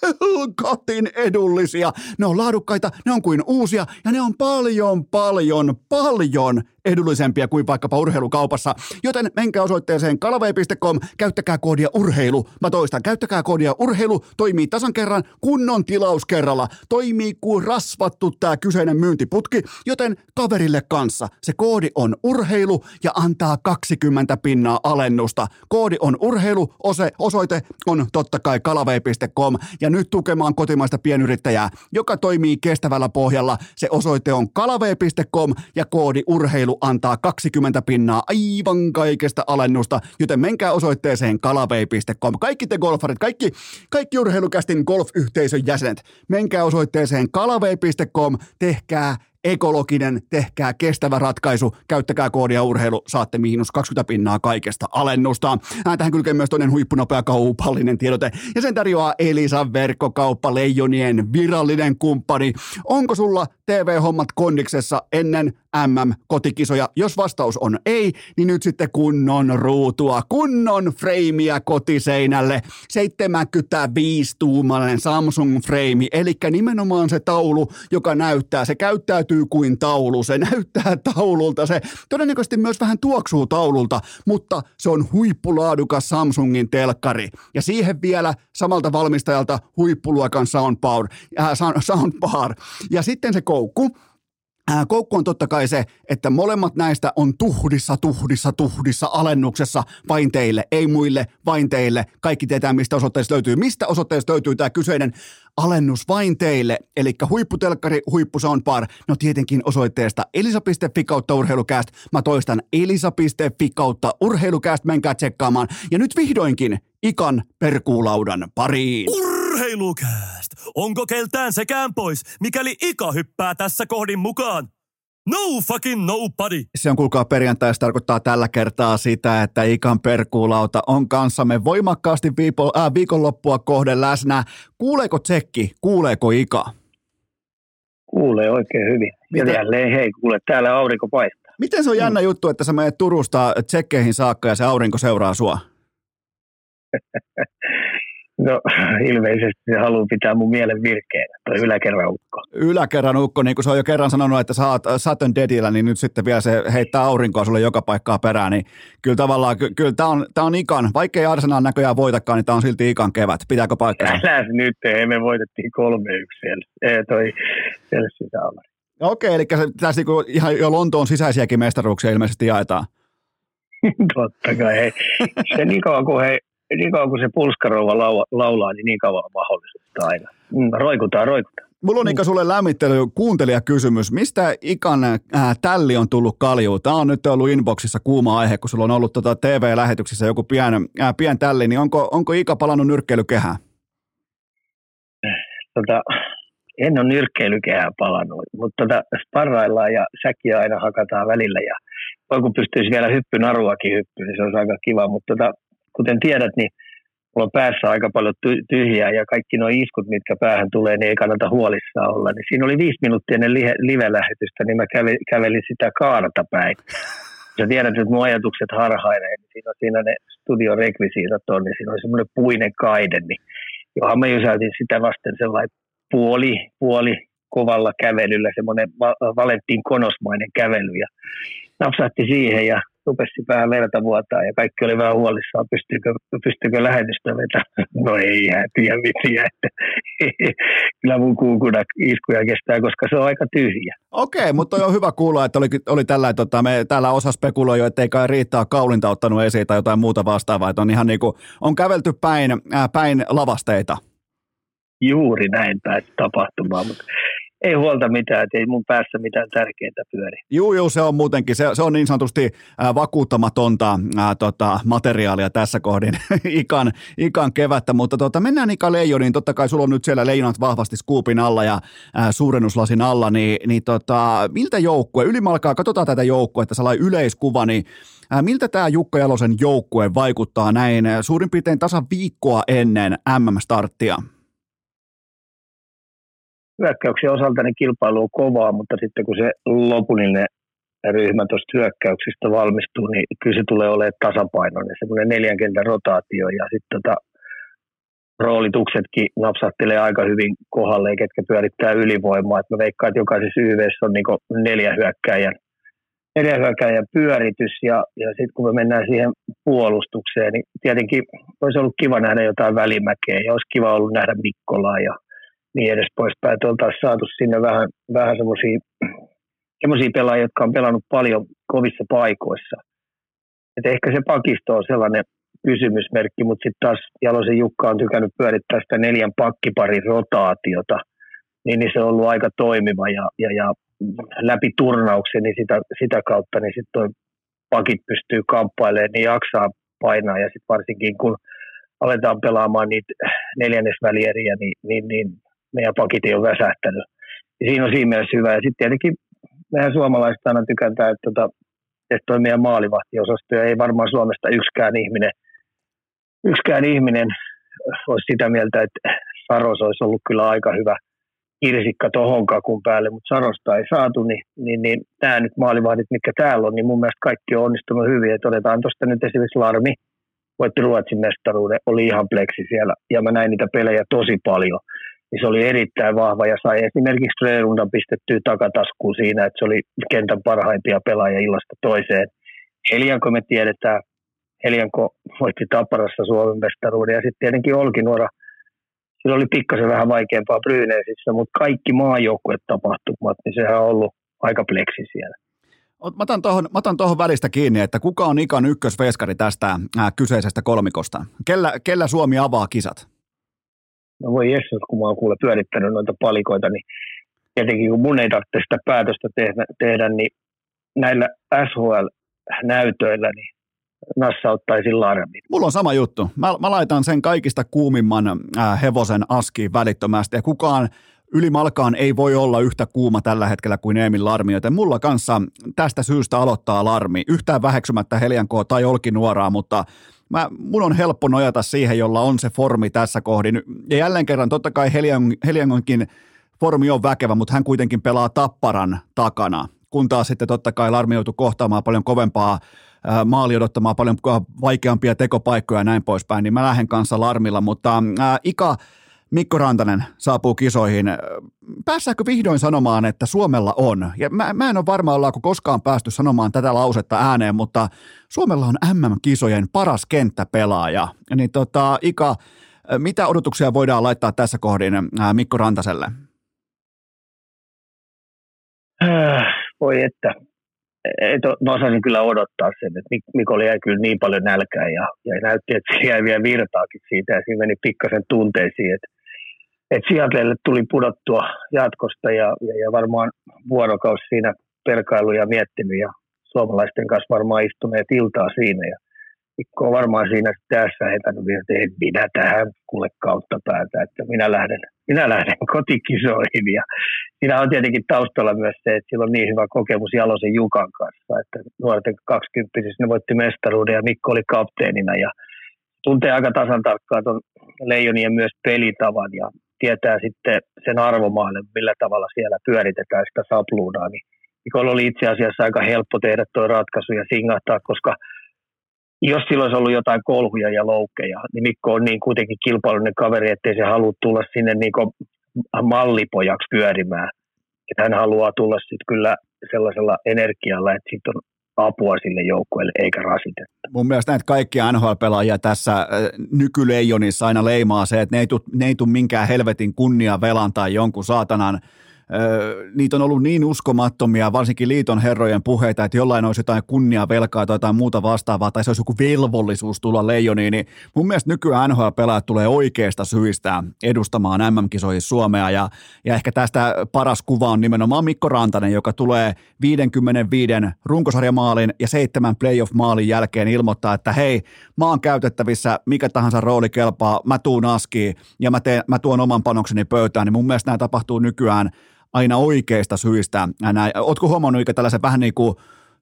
Speaker 1: helkatin edullisia. Ne on laadukkaita, ne on kuin uusia ja ne on paljon, paljon, paljon edullisempia kuin vaikkapa urheilukaupassa. Joten menkää osoitteeseen kalvei.com, käyttäkää koodia urheilu. Mä toistan, käyttäkää koodia urheilu, toimii tasan kerran, kunnon tilaus kerralla. Toimii kuin rasvattu tämä kyseinen myyntiputki, joten kaverille kanssa. Se koodi on urheilu ja antaa 20 pinnaa alennusta. Koodi on urheilu, ose, osoite on totta kai kalavei.com ja nyt tukemaan kotimaista pienyrittäjää, joka toimii kestävällä pohjalla. Se osoite on kalavei.com ja koodi urheilu urheilu antaa 20 pinnaa aivan kaikesta alennusta, joten menkää osoitteeseen kalavei.com. Kaikki te golfarit, kaikki, kaikki urheilukästin golf-yhteisön jäsenet, menkää osoitteeseen kalavei.com, tehkää ekologinen, tehkää kestävä ratkaisu, käyttäkää koodia urheilu, saatte miinus 20 pinnaa kaikesta alennusta. Tähän kylkee myös toinen huippunopea kaupallinen tiedote, ja sen tarjoaa Elisa verkkokauppa Leijonien virallinen kumppani. Onko sulla TV-hommat kondiksessa ennen MM-kotikisoja? Jos vastaus on ei, niin nyt sitten kunnon ruutua, kunnon freimiä kotiseinälle. 75-tuumainen Samsung-freimi, eli nimenomaan se taulu, joka näyttää, se käyttäytyy kuin taulu, se näyttää taululta, se todennäköisesti myös vähän tuoksuu taululta, mutta se on huippulaadukas Samsungin telkkari. Ja siihen vielä samalta valmistajalta huippuluokan soundbar, äh, soundbar. Ja sitten se koukku. Ää, koukku on totta kai se, että molemmat näistä on tuhdissa, tuhdissa, tuhdissa alennuksessa vain teille, ei muille, vain teille. Kaikki tietää, mistä osoitteesta löytyy. Mistä osoitteesta löytyy tämä kyseinen alennus vain teille, eli huipputelkkari, huippusoundbar, no tietenkin osoitteesta elisa.fi kautta urheilukääst. Mä toistan elisa.fi kautta urheilukääst, menkää tsekkaamaan. Ja nyt vihdoinkin ikan perkuulaudan pariin.
Speaker 2: Urheilukääst! Onko keltään sekään pois, mikäli Ika hyppää tässä kohdin mukaan? No fucking nobody.
Speaker 1: Se on kuulkaa perjantai, se tarkoittaa tällä kertaa sitä, että Ikan perkuulauta on kanssamme voimakkaasti viipo, äh, viikonloppua kohden läsnä. Kuuleeko Tsekki, kuuleeko Ika?
Speaker 3: Kuulee oikein hyvin. Ja
Speaker 1: Mitä?
Speaker 3: jälleen hei, kuule, täällä aurinko paistaa.
Speaker 1: Miten se on jännä juttu, että sä menet Turusta Tsekkeihin saakka ja se aurinko seuraa sua?
Speaker 3: No ilmeisesti se haluaa pitää mun mielen virkeänä, toi yläkerran ukko.
Speaker 1: Yläkerran ukko, niin kuin se on jo kerran sanonut, että sä oot Saturn Deadillä, niin nyt sitten vielä se heittää aurinkoa sulle joka paikkaa perään, niin kyllä tavallaan, ky- kyllä tämä on, tää on Ikan, vaikkei Arsenal näköjään voitakaan, niin tämä on silti Ikan kevät. Pitääkö paikkansa?
Speaker 3: Älä nyt, ei me voitettiin kolme yksi siellä. Ei, toi Chelsea saamari.
Speaker 1: Okei, eli se, tässä niinku ihan jo Lontoon sisäisiäkin mestaruuksia ilmeisesti jaetaan.
Speaker 3: Totta kai, hei. Se niin kauan kuin, hei, niin kauan kuin se pulskarouva laula, laulaa, niin niin kauan on mahdollisuutta aina. Mm, roikutaan, roikutaan.
Speaker 1: Mulla on Ika sulle lämmittely kuuntelijakysymys. Mistä Ikan äh, tälli on tullut kaljuun? Tämä on nyt ollut inboxissa kuuma aihe, kun sulla on ollut tota TV-lähetyksissä joku pien, äh, pien tälli, niin onko, onko Ika palannut nyrkkeilykehään?
Speaker 3: Tota, en ole nyrkkeilykehää palannut, mutta tota, sparraillaan ja säkiä aina hakataan välillä. Ja voi kun pystyisi vielä hyppynaruakin hyppyyn, niin se olisi aika kiva. Mutta tota, kuten tiedät, niin mulla on päässä aika paljon ty- tyhjää ja kaikki nuo iskut, mitkä päähän tulee, niin ei kannata huolissaan olla. Niin siinä oli viisi minuuttia ennen live-lähetystä, niin mä kävelin, sitä kaarta päin. Sä tiedät, että mun ajatukset harhailee, niin siinä siinä ne studion rekvisiitat on, niin siinä on semmoinen puinen kaide, niin johon mä jysäytin sitä vasten sellainen puoli, puoli kovalla kävelyllä, semmoinen va- Valentin konosmainen kävely ja napsahti siihen ja rupesi vähän verta vuotaa ja kaikki oli vähän huolissaan, pystyykö, pystyykö lähetystä vetämään. No ei hän tiedä mitään, että kyllä mun kuukuna iskuja kestää, koska se on aika tyhjä.
Speaker 1: Okei, mutta on hyvä kuulla, että oli, oli tällä, tota, me täällä osa spekuloi jo, ettei kai riittää kaulinta ottanut esiin tai jotain muuta vastaavaa, että on ihan niin kuin, on kävelty päin, äh, päin lavasteita.
Speaker 3: Juuri näin pääsi tapahtumaan, mutta ei huolta mitään, että ei mun päässä mitään tärkeää pyöri.
Speaker 1: Juu, juu, se on muutenkin, se, se on niin sanotusti äh, vakuuttamatonta äh, tota, materiaalia tässä kohdin ikan, ikan kevättä, mutta tota, mennään Ika Leijoniin, totta kai sulla on nyt siellä leijonat vahvasti skuupin alla ja äh, suurennuslasin alla, niin, niin tota, miltä joukkue, ylimalkaa, katsotaan tätä joukkuetta, sellainen yleiskuva, niin miltä tämä Jukka Jalosen joukkue vaikuttaa näin suurin piirtein tasan viikkoa ennen MM-starttia?
Speaker 3: Hyökkäyksen osalta niin kilpailu on kovaa, mutta sitten kun se lopullinen ryhmä tuosta hyökkäyksistä valmistuu, niin kyllä se tulee olemaan tasapainoinen. Semmoinen neljän kentän rotaatio ja sitten tota, roolituksetkin napsahtelee aika hyvin kohdalle, ketkä pyörittää ylivoimaa. Et mä veikkaan, että jokaisessa YVssä on niinku neljä hyökkäjän, neljä hyökkäjän pyöritys ja, ja sitten kun me mennään siihen puolustukseen, niin tietenkin olisi ollut kiva nähdä jotain välimäkeä ja olisi kiva ollut nähdä Mikkolaa ja niin edes poispäin, että oltaisiin saatu sinne vähän, vähän semmoisia pelaajia, jotka on pelannut paljon kovissa paikoissa. Et ehkä se pakisto on sellainen kysymysmerkki, mutta sitten taas Jalosen Jukka on tykännyt pyörittää sitä neljän pakkiparin rotaatiota, niin, niin se on ollut aika toimiva ja, ja, ja läpi turnauksen, niin sitä, sitä kautta niin sitten pakit pystyy kamppailemaan, niin jaksaa painaa ja sitten varsinkin kun aletaan pelaamaan niitä neljännesvälieriä, niin, niin, niin meidän pakit ei ole väsähtänyt. Ja siinä on siinä mielessä hyvä. Ja sitten tietenkin mehän suomalaiset aina tykätään, että, tota, että toi meidän maalivahtiosasto ei varmaan Suomesta yksikään ihminen, yksikään ihminen olisi sitä mieltä, että Saros olisi ollut kyllä aika hyvä kirsikka tohon kakun päälle, mutta Sarosta ei saatu, niin, niin, niin nämä nyt maalivahdit, mitkä täällä on, niin mun mielestä kaikki on onnistunut hyvin. Ja todetaan tuosta nyt esimerkiksi Larmi, voitti Ruotsin mestaruuden, oli ihan pleksi siellä, ja mä näin niitä pelejä tosi paljon niin se oli erittäin vahva ja sai esimerkiksi Strelundan pistettyä takataskuun siinä, että se oli kentän parhaimpia pelaajia illasta toiseen. Helianko me tiedetään, Helianko voitti Taparassa Suomen mestaruuden ja sitten tietenkin Olkinuora, sillä oli pikkasen vähän vaikeampaa Brynäisissä, mutta kaikki maajoukkuetapahtumat, niin sehän on ollut aika pleksi siellä.
Speaker 1: Mä otan, tohon, mä tohon välistä kiinni, että kuka on Ikan ykkösveskari tästä ää, kyseisestä kolmikosta? Kellä, kellä Suomi avaa kisat?
Speaker 3: No voi jessus, kun mä oon kuule pyörittänyt noita palikoita, niin tietenkin kun mun ei tarvitse sitä päätöstä tehdä, tehdä niin näillä SHL-näytöillä, niin nassauttaisin larmin.
Speaker 1: Mulla on sama juttu. Mä, mä laitan sen kaikista kuumimman äh, hevosen askiin välittömästi ja kukaan ylimalkaan ei voi olla yhtä kuuma tällä hetkellä kuin Emil Larmi, joten mulla kanssa tästä syystä aloittaa Larmi. Yhtään väheksymättä Heliankoa tai Olkinuoraa, mutta mä, mun on helppo nojata siihen, jolla on se formi tässä kohdin. Ja jälleen kerran, totta kai Heliang, Heliangonkin formi on väkevä, mutta hän kuitenkin pelaa tapparan takana, kun taas sitten totta kai Larmi joutuu kohtaamaan paljon kovempaa maali odottamaan paljon vaikeampia tekopaikkoja ja näin poispäin, niin mä lähden kanssa Larmilla, mutta ää, Ika, Mikko Rantanen saapuu kisoihin. Päässääkö vihdoin sanomaan, että Suomella on, ja mä, mä en ole varma, ollaanko koskaan päästy sanomaan tätä lausetta ääneen, mutta Suomella on MM-kisojen paras kenttäpelaaja. Niin tota, Ika, mitä odotuksia voidaan laittaa tässä kohdin Mikko Rantaselle?
Speaker 3: Äh, voi että, et, mä osasin kyllä odottaa sen, että Mikolle jäi kyllä niin paljon nälkää ja, ja näytti, että se jäi vielä virtaakin siitä ja siinä meni pikkasen tunteisiin, että että Seattleille tuli pudottua jatkosta ja, ja, ja varmaan vuorokausi siinä perkailuja miettinyt ja suomalaisten kanssa varmaan istuneet iltaa siinä ja Mikko on varmaan siinä tässä hetänyt vielä, että en minä tähän kuule kautta päätä, että minä lähden, minä lähden kotikisoihin. Ja siinä on tietenkin taustalla myös se, että sillä on niin hyvä kokemus Jalosen Jukan kanssa, että nuorten 20 ne voitti mestaruuden ja Mikko oli kapteenina ja tuntee aika tasan tarkkaan tuon Leijonien myös pelitavan ja tietää sitten sen arvomaalle, millä tavalla siellä pyöritetään sitä sapluunaa, niin Mikolla oli itse asiassa aika helppo tehdä tuo ratkaisu ja singahtaa, koska jos sillä olisi ollut jotain kolhuja ja loukkeja, niin Mikko on niin kuitenkin kilpailullinen kaveri, ettei se halua tulla sinne niin mallipojaksi pyörimään. Että hän haluaa tulla sitten kyllä sellaisella energialla, että siitä on apua sille joukkueelle eikä rasitetta.
Speaker 1: Mun mielestä näitä kaikkia NHL-pelaajia tässä äh, nykyleijonissa aina leimaa se, että ne ei tule minkään helvetin kunnia velan tai jonkun saatanan – niitä on ollut niin uskomattomia, varsinkin liiton herrojen puheita, että jollain olisi jotain kunniavelkaa tai jotain muuta vastaavaa, tai se olisi joku velvollisuus tulla leijoniin, niin mun mielestä nykyään NHL-pelaajat tulee oikeasta syistä edustamaan MM-kisoihin Suomea, ja, ja ehkä tästä paras kuva on nimenomaan Mikko Rantanen, joka tulee 55 runkosarjamaalin ja seitsemän playoff-maalin jälkeen ilmoittaa, että hei, mä oon käytettävissä, mikä tahansa rooli kelpaa, mä tuun askiin ja mä, teen, mä tuon oman panokseni pöytään, niin mun mielestä nämä tapahtuu nykyään – aina oikeista syistä. Oletko huomannut ikä tällaisen vähän niin kuin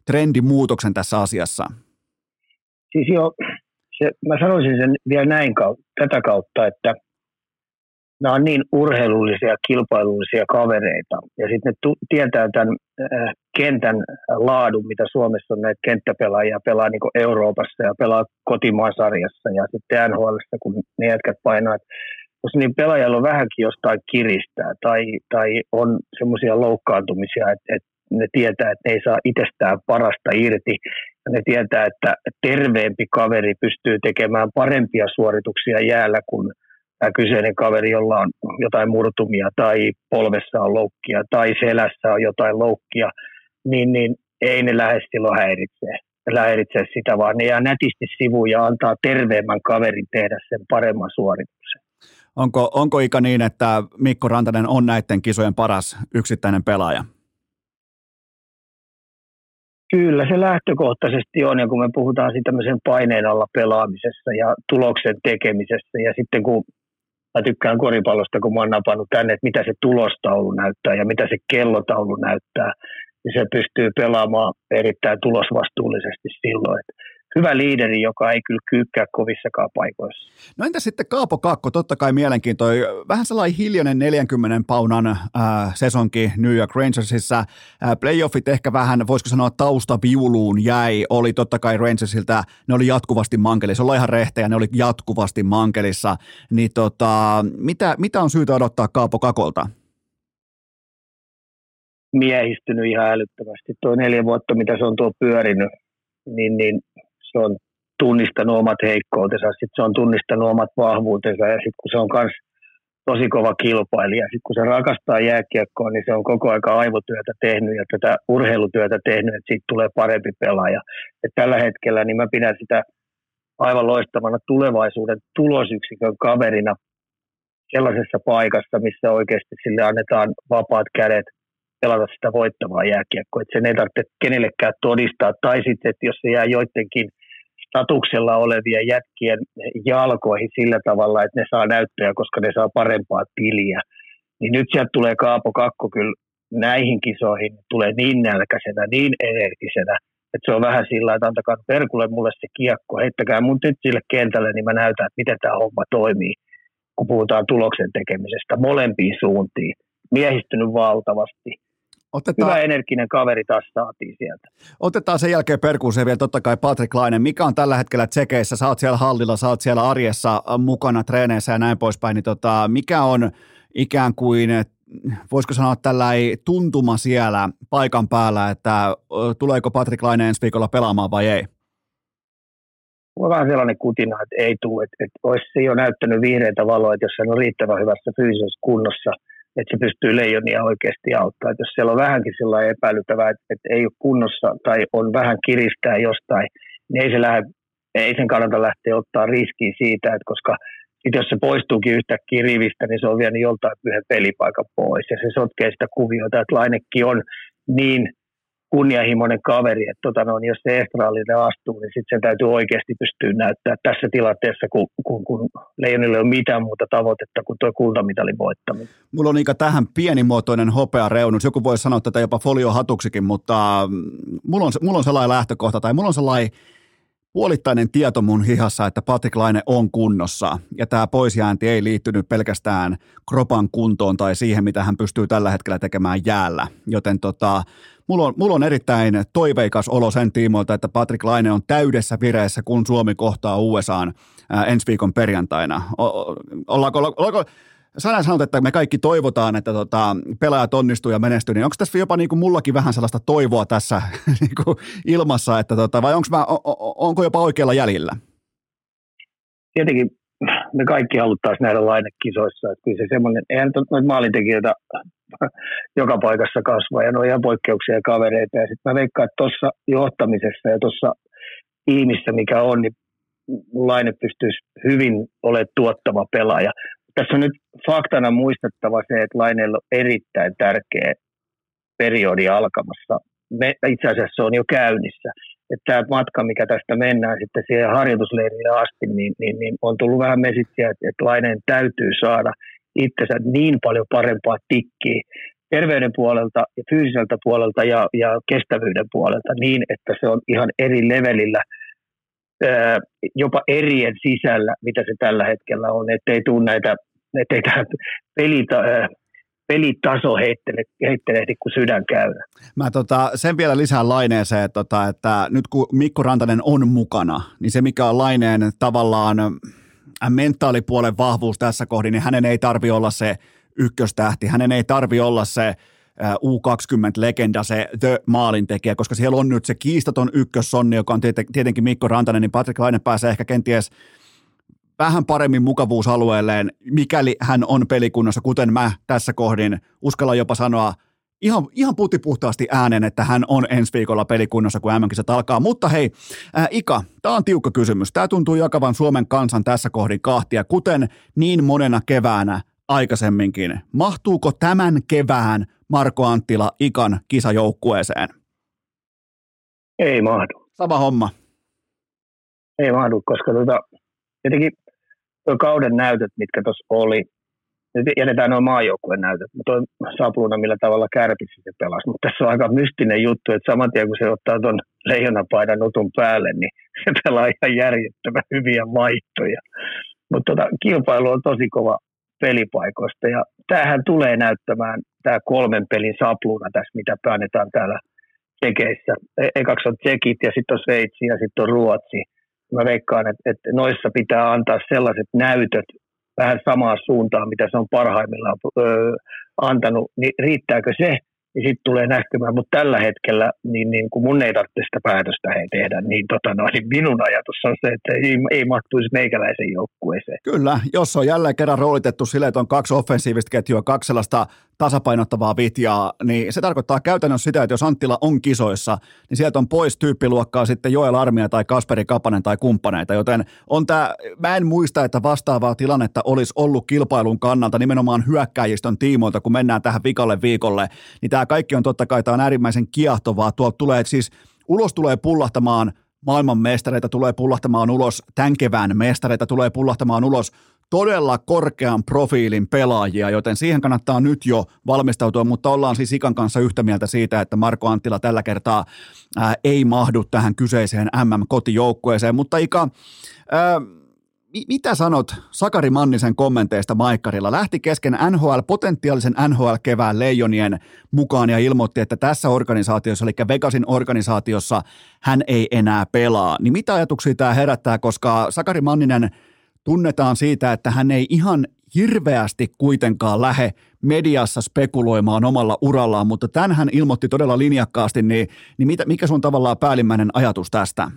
Speaker 1: trendimuutoksen tässä asiassa?
Speaker 3: Siis joo, se, mä sanoisin sen vielä näin kautta, tätä kautta, että nämä on niin urheilullisia, kilpailullisia kavereita. Ja sitten ne tu- tietää tämän äh, kentän laadun, mitä Suomessa on näitä kenttäpelaajia, pelaa niin Euroopassa ja pelaa kotimaan sarjassa ja sitten NHL, kun ne jätkät painaa. Jos niin pelaajalla on vähänkin jostain kiristää tai, tai on semmoisia loukkaantumisia, että, että ne tietää, että ne ei saa itsestään parasta irti ja ne tietää, että terveempi kaveri pystyy tekemään parempia suorituksia jäällä kuin tämä kyseinen kaveri, jolla on jotain murtumia tai polvessa on loukkia tai selässä on jotain loukkia, niin, niin ei ne lähde silloin häiritsee, häiritsee sitä, vaan ne jää nätisti sivuun ja antaa terveemmän kaverin tehdä sen paremman suorituksen.
Speaker 1: Onko, onko Ika niin, että Mikko Rantanen on näiden kisojen paras yksittäinen pelaaja?
Speaker 3: Kyllä se lähtökohtaisesti on, ja kun me puhutaan siitä tämmöisen paineen alla pelaamisessa ja tuloksen tekemisessä, ja sitten kun mä tykkään koripallosta, kun mä oon napannut tänne, että mitä se tulostaulu näyttää ja mitä se kellotaulu näyttää, niin se pystyy pelaamaan erittäin tulosvastuullisesti silloin. Että hyvä liideri, joka ei kyllä kyykkää kovissakaan paikoissa.
Speaker 1: No entä sitten Kaapo Kakko, totta kai mielenkiintoinen, vähän sellainen hiljainen 40 paunan äh, sesonki New York Rangersissa, äh, playoffit ehkä vähän, voisiko sanoa taustaviuluun jäi, oli totta kai Rangersilta, ne oli jatkuvasti mankelissa, ollaan ihan rehtejä, ne oli jatkuvasti mankelissa, niin tota, mitä, mitä on syytä odottaa Kaapo Kakolta?
Speaker 3: Miehistynyt ihan älyttömästi. Tuo neljä vuotta, mitä se on tuo pyörinyt, niin, niin se on tunnistanut omat heikkoutensa, sitten se on tunnistanut omat vahvuutensa ja sitten kun se on myös tosi kova kilpailija, sitten kun se rakastaa jääkiekkoa, niin se on koko aika aivotyötä tehnyt ja tätä urheilutyötä tehnyt, että siitä tulee parempi pelaaja. Et tällä hetkellä niin mä pidän sitä aivan loistavana tulevaisuuden tulosyksikön kaverina sellaisessa paikassa, missä oikeasti sille annetaan vapaat kädet pelata sitä voittavaa jääkiekkoa. Että sen ei tarvitse kenellekään todistaa. Tai sitten, että jos se jää joidenkin statuksella olevia jätkien jalkoihin sillä tavalla, että ne saa näyttöjä, koska ne saa parempaa tiliä, Niin nyt sieltä tulee Kaapo Kakko kyllä näihin kisoihin, tulee niin nälkäisenä, niin energisenä, että se on vähän sillä että antakaa perkulle mulle se kiekko, heittäkää mun nyt sille kentälle, niin mä näytän, että miten tämä homma toimii, kun puhutaan tuloksen tekemisestä molempiin suuntiin. Miehistynyt valtavasti. Otetaan, Hyvä energinen kaveri taas saatiin sieltä.
Speaker 1: Otetaan sen jälkeen perkuuseen vielä totta kai Patrick Laine. Mikä on tällä hetkellä tsekeissä? Sä oot siellä hallilla, sä oot siellä arjessa mukana treeneissä ja näin poispäin. Niin tota, mikä on ikään kuin voisiko sanoa tällä tuntuma siellä paikan päällä, että tuleeko Patrick Laine ensi viikolla pelaamaan vai ei?
Speaker 3: Mulla on vähän sellainen kutina, että ei tule, että, että olisi jo näyttänyt vihreitä valoa, että jos se on riittävän hyvässä fyysisessä kunnossa, että se pystyy leijonia oikeasti auttamaan. Että jos siellä on vähänkin sellainen epäilyttävää, että, että ei ole kunnossa tai on vähän kiristää jostain, niin ei, se lähde, ei sen kannata lähteä ottaa riskiä siitä, että koska – sitten jos se poistuukin yhtäkkiä rivistä, niin se on vienyt joltain yhden pelipaikan pois. Ja se sotkee sitä kuviota, että Lainekki on niin kunnianhimoinen kaveri, että tota no, jos se estraalille astuu, niin sitten sen täytyy oikeasti pystyä näyttää tässä tilanteessa, kun, kun, kun Leijonille ei ole mitään muuta tavoitetta kuin tuo kultamitalin voittaminen.
Speaker 1: Mulla on Ika tähän pienimuotoinen hopea reunus. Joku voi sanoa tätä jopa foliohatuksikin, mutta mm, mulla on, mulla on sellainen lähtökohta tai mulla on sellainen puolittainen tieto mun hihassa, että Patrick Laine on kunnossa. Ja tämä poisjäänti ei liittynyt pelkästään kropan kuntoon tai siihen, mitä hän pystyy tällä hetkellä tekemään jäällä. Joten tota, mulla, on, mulla on erittäin toiveikas olo sen tiimoilta, että Patrick Laine on täydessä vireessä, kun Suomi kohtaa USAan ensi viikon perjantaina. O, ollaanko, ollaanko, Sä sanot, että me kaikki toivotaan, että tota, pelaajat onnistuu ja menestyy, niin onko tässä jopa niin kuin mullakin vähän sellaista toivoa tässä niin kuin ilmassa, että tota, vai onko mä, onko jopa oikealla jäljellä?
Speaker 3: Tietenkin me kaikki haluttaisiin nähdä lainekisoissa, että kyllä se semmoinen, eihän noita maalintekijöitä joka paikassa kasvaa, ja ne on ihan poikkeuksia ja kavereita, ja sitten mä veikkaan, että tuossa johtamisessa ja tuossa tiimissä, mikä on, niin Laine pystyisi hyvin olemaan tuottava pelaaja tässä on nyt faktana muistettava se, että Laineella on erittäin tärkeä periodi alkamassa. Me, itse asiassa se on jo käynnissä. Että tämä matka, mikä tästä mennään sitten siihen harjoitusleirille asti, niin, niin, niin on tullut vähän mesitsiä, että, että Laineen täytyy saada itsensä niin paljon parempaa tikkiä terveyden puolelta ja fyysiseltä puolelta ja, ja kestävyyden puolelta niin, että se on ihan eri levelillä – jopa erien sisällä, mitä se tällä hetkellä on, ettei tule näitä, ettei tämä pelita, pelitaso heittele, heittelehdi kuin sydän käydä.
Speaker 1: Mä tota, sen vielä lisään laineeseen, että, tota, että nyt kun Mikko Rantanen on mukana, niin se mikä on laineen tavallaan mentaalipuolen vahvuus tässä kohdin, niin hänen ei tarvi olla se ykköstähti, hänen ei tarvi olla se U20-legenda, se The maalintekijä, koska siellä on nyt se kiistaton ykkössonni, joka on tietenkin Mikko Rantanen, niin Patrick Laine pääsee ehkä kenties vähän paremmin mukavuusalueelleen, mikäli hän on pelikunnassa, kuten mä tässä kohdin. Uskalla jopa sanoa ihan, ihan putipuhtaasti äänen, että hän on ensi viikolla pelikunnassa, kun mm alkaa. Mutta hei, ää, Ika, tämä on tiukka kysymys. Tämä tuntuu jakavan Suomen kansan tässä kohdin kahtia, kuten niin monena keväänä aikaisemminkin. Mahtuuko tämän kevään Marko Anttila Ikan kisajoukkueeseen?
Speaker 3: Ei mahdu.
Speaker 1: Sama homma.
Speaker 3: Ei mahdu, koska tota, jotenkin tuo kauden näytöt, mitkä tuossa oli, nyt jätetään nuo maajoukkueen näytöt, mutta tuo Sapluna millä tavalla kärpissä se pelasi, mutta tässä on aika mystinen juttu, että saman tien kun se ottaa tuon leijonapaidan nutun päälle, niin se pelaa ihan järjettömän hyviä vaihtoja. Mutta tota, kilpailu on tosi kova pelipaikoista. Ja tämähän tulee näyttämään tämä kolmen pelin sapluuna tässä, mitä päännetään täällä Tsekeissä. E- ekaksi on Tsekit ja sitten on Sveitsi ja sitten on Ruotsi. Mä veikkaan, että, että noissa pitää antaa sellaiset näytöt vähän samaa suuntaan, mitä se on parhaimmillaan öö, antanut. Niin riittääkö se, niin sitten tulee näkymään. Mutta tällä hetkellä, niin, niin kun mun ei tarvitse sitä päätöstä he tehdä, niin, tota, no, niin minun ajatus on se, että ei, ei mahtuisi meikäläisen joukkueeseen.
Speaker 1: Kyllä, jos on jälleen kerran roolitettu sille, että on kaksi offensiivista ketjua, kaksi sellaista tasapainottavaa vitjaa, niin se tarkoittaa käytännössä sitä, että jos Anttila on kisoissa, niin sieltä on pois tyyppiluokkaa sitten Joel Armia tai Kasperi Kapanen tai kumppaneita, joten on tämä, mä en muista, että vastaavaa tilannetta olisi ollut kilpailun kannalta nimenomaan hyökkäjistön tiimoilta, kun mennään tähän vikalle viikolle, niin tämä kaikki on totta kai, tämä on äärimmäisen kiehtovaa, tuolta tulee siis, ulos tulee pullahtamaan maailman mestareita tulee pullahtamaan ulos, tämän kevään mestareita tulee pullahtamaan ulos todella korkean profiilin pelaajia, joten siihen kannattaa nyt jo valmistautua, mutta ollaan siis Ikan kanssa yhtä mieltä siitä, että Marko Anttila tällä kertaa ää, ei mahdu tähän kyseiseen MM-kotijoukkueeseen, mutta Ika, ää, mitä sanot Sakari Mannisen kommenteista Maikkarilla? Lähti kesken NHL, potentiaalisen NHL-kevään leijonien mukaan ja ilmoitti, että tässä organisaatiossa, eli Vegasin organisaatiossa, hän ei enää pelaa. Niin mitä ajatuksia tämä herättää, koska Sakari Manninen tunnetaan siitä, että hän ei ihan hirveästi kuitenkaan lähe mediassa spekuloimaan omalla urallaan, mutta tämän hän ilmoitti todella linjakkaasti, niin, niin mitä, mikä sun tavallaan päällimmäinen ajatus tästä?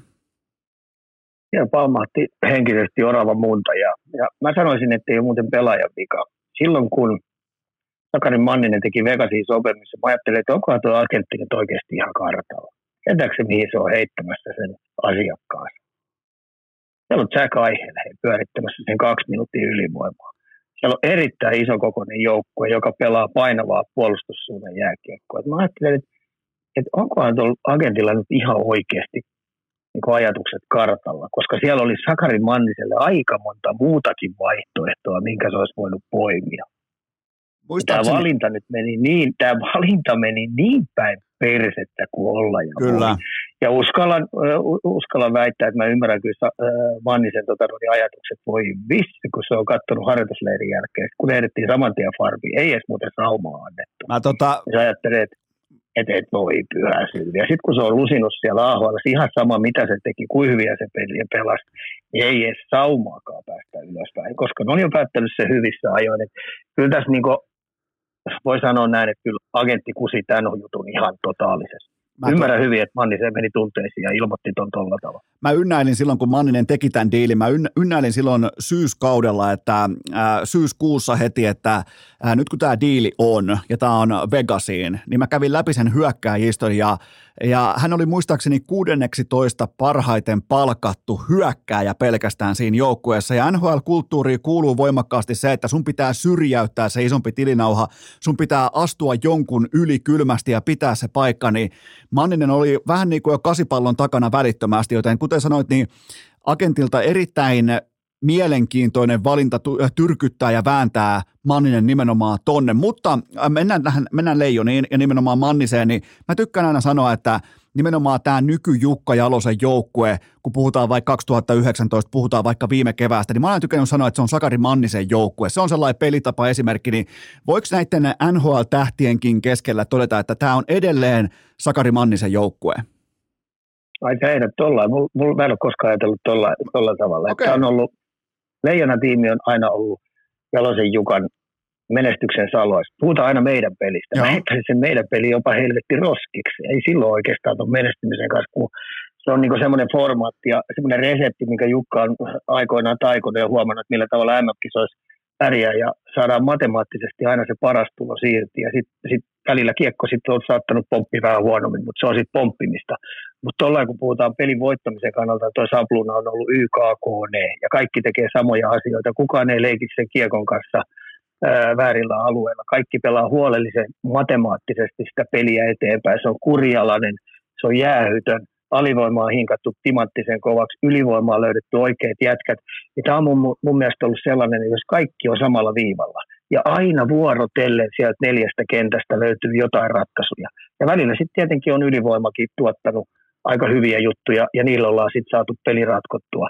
Speaker 3: Siellä palmahti henkisesti orava munta. Ja, ja mä sanoisin, että ei ole muuten pelaajan vika. Silloin kun Sakarin Manninen teki Vegasiin sopimissa, mä ajattelin, että onkohan tuo agentti nyt oikeasti ihan kartalla. Tietääkö se, mihin se on heittämässä sen asiakkaansa? Siellä on Jack Eichel pyörittämässä sen kaksi minuuttia ylivoimaa. Siellä on erittäin iso kokoinen joukkue, joka pelaa painavaa puolustussuunnan jääkiekkoa. Mä ajattelin, että, että onkohan tuolla agentilla nyt ihan oikeasti niin ajatukset kartalla, koska siellä oli Sakari Manniselle aika monta muutakin vaihtoehtoa, minkä se olisi voinut poimia. Tämä valinta nyt meni niin, tämä valinta meni niin päin persettä kuin olla ja
Speaker 1: Kyllä.
Speaker 3: Voi. Ja uskallan, uskallan väittää, että mä ymmärrän kyllä Mannisen tota, ajatukset, voi vissi, kun se on katsonut harjoitusleirin jälkeen, kun ehdettiin saman tien farbiin, ei edes muuten saumaa annettu.
Speaker 1: Mä tota...
Speaker 3: Ja että että et voi pyhä sylvi. Ja sitten kun se on lusinut siellä AHL, ihan sama mitä se teki, kuin hyviä se peli pelasi, niin ei edes saumaakaan päästä ylöspäin, koska ne on jo päättänyt se hyvissä ajoin. Et kyllä tässä niinku, voi sanoa näin, että kyllä agentti kusi tämän jutun ihan totaalisesti. Mä Ymmärrän to... hyvin, että Mannisen meni tunteisiin ja ilmoitti ton tuolla tavalla.
Speaker 1: Mä ynnäilin silloin, kun Manninen teki tämän diilin, mä ynnäilin silloin syyskaudella, että äh, syyskuussa heti, että äh, nyt kun tämä diili on ja tämä on Vegasiin, niin mä kävin läpi sen hyökkääjistön ja ja hän oli muistaakseni 16 parhaiten palkattu hyökkääjä pelkästään siinä joukkueessa. Ja NHL-kulttuuriin kuuluu voimakkaasti se, että sun pitää syrjäyttää se isompi tilinauha, sun pitää astua jonkun yli kylmästi ja pitää se paikka. Niin Manninen oli vähän niin kuin jo kasipallon takana välittömästi, joten kuten sanoit, niin agentilta erittäin mielenkiintoinen valinta äh, tyrkyttää ja vääntää Manninen nimenomaan tonne. Mutta äh, mennään, tähän, mennään Leijoniin ja nimenomaan Manniseen, niin mä tykkään aina sanoa, että nimenomaan tämä nyky-Jukka Jalosen joukkue, kun puhutaan vaikka 2019, puhutaan vaikka viime keväästä, niin mä olen tykännyt sanoa, että se on Sakari Mannisen joukkue. Se on sellainen pelitapa esimerkki, niin voiko näiden NHL-tähtienkin keskellä todeta, että tämä on edelleen Sakari Mannisen joukkue?
Speaker 3: Ai sä ehdot tollain. Mulla, mulla, mä en ole koskaan ajatellut tolla, tolla tavalla. Okay. Tämä on ollut Leijona-tiimi on aina ollut Jalosen Jukan menestyksen salois. Puhutaan aina meidän pelistä. Joo. Mä heittäisin sen meidän peli jopa helvetti roskiksi. Ei silloin oikeastaan tuon menestymisen kanssa, kun se on niinku semmoinen formaatti ja semmoinen resepti, minkä Jukka on aikoinaan taikonut ja huomannut, että millä tavalla MM-kisoissa pärjää ja saadaan matemaattisesti aina se paras tulo siirti. Ja sitten sit välillä kiekko sitten on saattanut pomppi vähän huonommin, mutta se on sitten pomppimista. Mutta tuolla kun puhutaan pelin voittamisen kannalta, tuo Sapluna on ollut YKKN ja kaikki tekee samoja asioita. Kukaan ei leiki sen kiekon kanssa ää, väärillä alueilla. Kaikki pelaa huolellisen matemaattisesti sitä peliä eteenpäin. Se on kurjalainen, se on jäähytön, alivoimaa hinkattu timanttisen kovaksi, ylivoimaa löydetty oikeat jätkät. Ja tämä on mun, mun mielestä ollut sellainen, jos kaikki on samalla viivalla ja aina vuorotellen sieltä neljästä kentästä löytyy jotain ratkaisuja. Ja välillä sitten tietenkin on ylivoimakin tuottanut aika hyviä juttuja ja niillä ollaan sitten saatu peli ratkottua.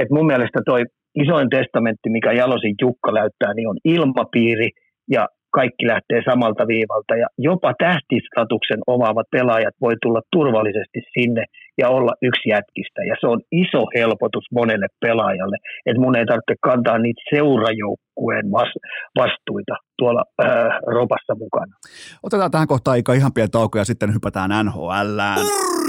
Speaker 3: Et mun mielestä toi isoin testamentti, mikä Jalosin Jukka näyttää, niin on ilmapiiri ja kaikki lähtee samalta viivalta ja jopa tähtistatuksen omaavat pelaajat voi tulla turvallisesti sinne ja olla yksi jätkistä. Ja se on iso helpotus monelle pelaajalle, että mun ei tarvitse kantaa niitä seurajoukkueen vastuita tuolla ää, ropassa mukana.
Speaker 1: Otetaan tähän kohtaan aika ihan pieni tauko ja sitten hypätään NHL.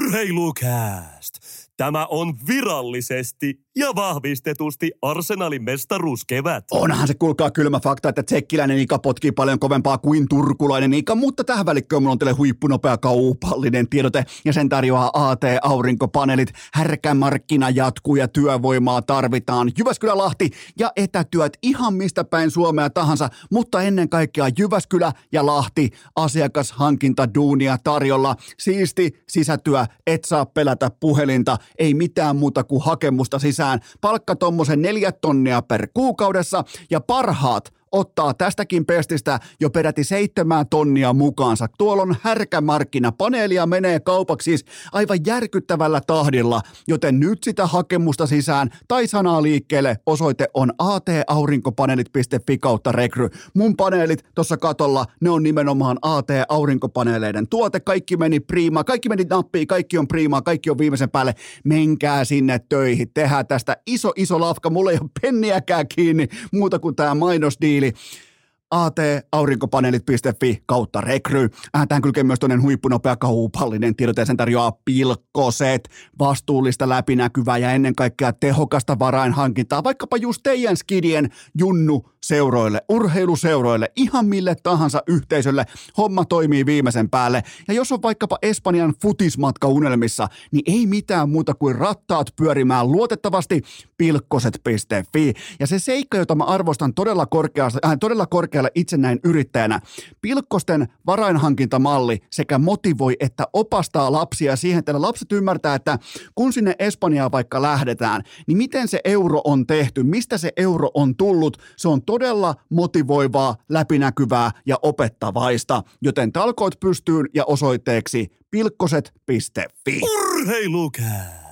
Speaker 2: Urheilukääst! Tämä on virallisesti ja vahvistetusti Arsenalin mestaruuskevät.
Speaker 1: Onhan se kuulkaa kylmä fakta, että tsekkiläinen Ika potkii paljon kovempaa kuin turkulainen Ika, mutta tähän välikköön mulla on teille huippunopea kaupallinen tiedote ja sen tarjoaa AT-aurinkopaneelit. Härkämarkkina jatkuu ja työvoimaa tarvitaan. Jyväskylä, Lahti ja etätyöt ihan mistä päin Suomea tahansa, mutta ennen kaikkea Jyväskylä ja Lahti asiakashankinta duunia tarjolla. Siisti sisätyö, et saa pelätä puhelinta, ei mitään muuta kuin hakemusta sisään sisään, palkka tommosen neljä tonnia per kuukaudessa ja parhaat ottaa tästäkin pestistä jo peräti seitsemän tonnia mukaansa. Tuolla on härkämarkkina. Paneelia menee kaupaksi siis aivan järkyttävällä tahdilla, joten nyt sitä hakemusta sisään tai sanaa liikkeelle osoite on ataurinkopaneelit.fi kautta rekry. Mun paneelit tuossa katolla, ne on nimenomaan AT-aurinkopaneeleiden tuote. Kaikki meni priimaa, kaikki meni nappiin, kaikki on priimaa, kaikki on viimeisen päälle. Menkää sinne töihin, tehdään tästä iso iso lafka. Mulla ei ole penniäkään kiinni muuta kuin tämä mainosdiili diili ataurinkopaneelit.fi kautta rekry. Tähän kylkee myös toinen huippunopea kaupallinen tiedote sen tarjoaa pilkkoset, vastuullista läpinäkyvää ja ennen kaikkea tehokasta varainhankintaa, vaikkapa just teidän skidien junnu seuroille, urheiluseuroille, ihan mille tahansa yhteisölle. Homma toimii viimeisen päälle. Ja jos on vaikkapa Espanjan futismatka unelmissa, niin ei mitään muuta kuin rattaat pyörimään luotettavasti pilkkoset.fi. Ja se seikka, jota mä arvostan todella korkeasta, äh, todella korkeasta korkealle itse näin yrittäjänä. Pilkkosten varainhankintamalli sekä motivoi että opastaa lapsia siihen, että lapset ymmärtää, että kun sinne Espanjaan vaikka lähdetään, niin miten se euro on tehty, mistä se euro on tullut, se on todella motivoivaa, läpinäkyvää ja opettavaista, joten talkoot pystyyn ja osoitteeksi pilkkoset.fi.
Speaker 2: Urheilukää!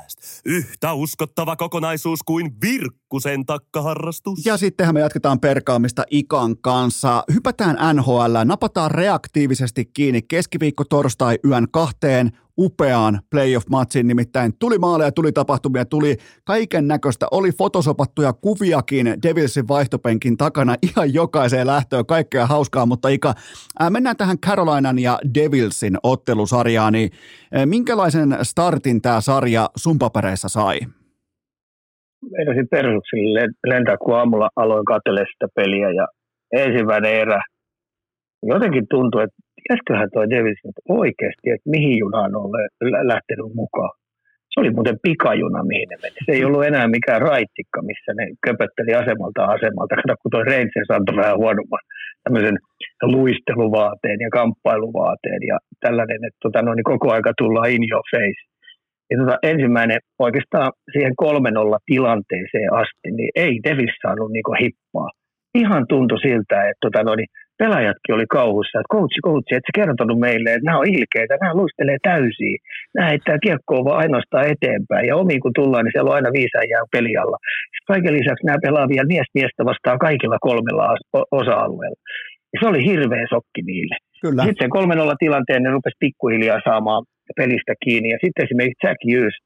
Speaker 2: Yhtä uskottava kokonaisuus kuin Virkkusen takkaharrastus.
Speaker 1: Ja sittenhän me jatketaan perkaamista Ikan kanssa. Hypätään NHL, napataan reaktiivisesti kiinni keskiviikko torstai yön kahteen upeaan playoff-matsiin, nimittäin tuli maaleja, tuli tapahtumia, tuli kaiken näköistä, oli fotosopattuja kuviakin Devilsin vaihtopenkin takana ihan jokaiseen lähtöön, kaikkea hauskaa, mutta Ika, ää, mennään tähän Carolinan ja Devilsin ottelusarjaan, niin ää, minkälaisen startin tämä sarja sun papereissa sai?
Speaker 3: Meinasin persuksille lentää, kun aamulla aloin katsella sitä peliä ja ensimmäinen erä, jotenkin tuntui, että tiesiköhän toi Davis nyt oikeasti, että mihin junaan on lähtenyt mukaan. Se oli muuten pikajuna, mihin ne meni. Se ei ollut enää mikään raittikka, missä ne köpötteli asemalta asemalta. Kato, kun toi Rangers antoi vähän huonomman tämmöisen luisteluvaateen ja kamppailuvaateen ja tällainen, että tota, no, niin koko aika tullaan in your face. Ja tota, ensimmäinen oikeastaan siihen 3-0 tilanteeseen asti, niin ei Davis saanut niinku hippaa. Ihan tuntui siltä, että tota, no, niin pelaajatkin oli kauhussa, että coachi, coachi, että se kertonut meille, että nämä on ilkeitä, nämä luistelee täysiä, nämä heittää kiekkoa vaan ainoastaan eteenpäin, ja omiin kun tullaan, niin siellä on aina viisään jää pelialla. Sitten kaiken lisäksi nämä pelaa vielä mies miestä vastaan kaikilla kolmella osa-alueella. Ja se oli hirveä sokki niille. Kyllä. Sitten sen 3-0 tilanteen ne rupesi pikkuhiljaa saamaan pelistä kiinni, ja sitten esimerkiksi Jack Hughes,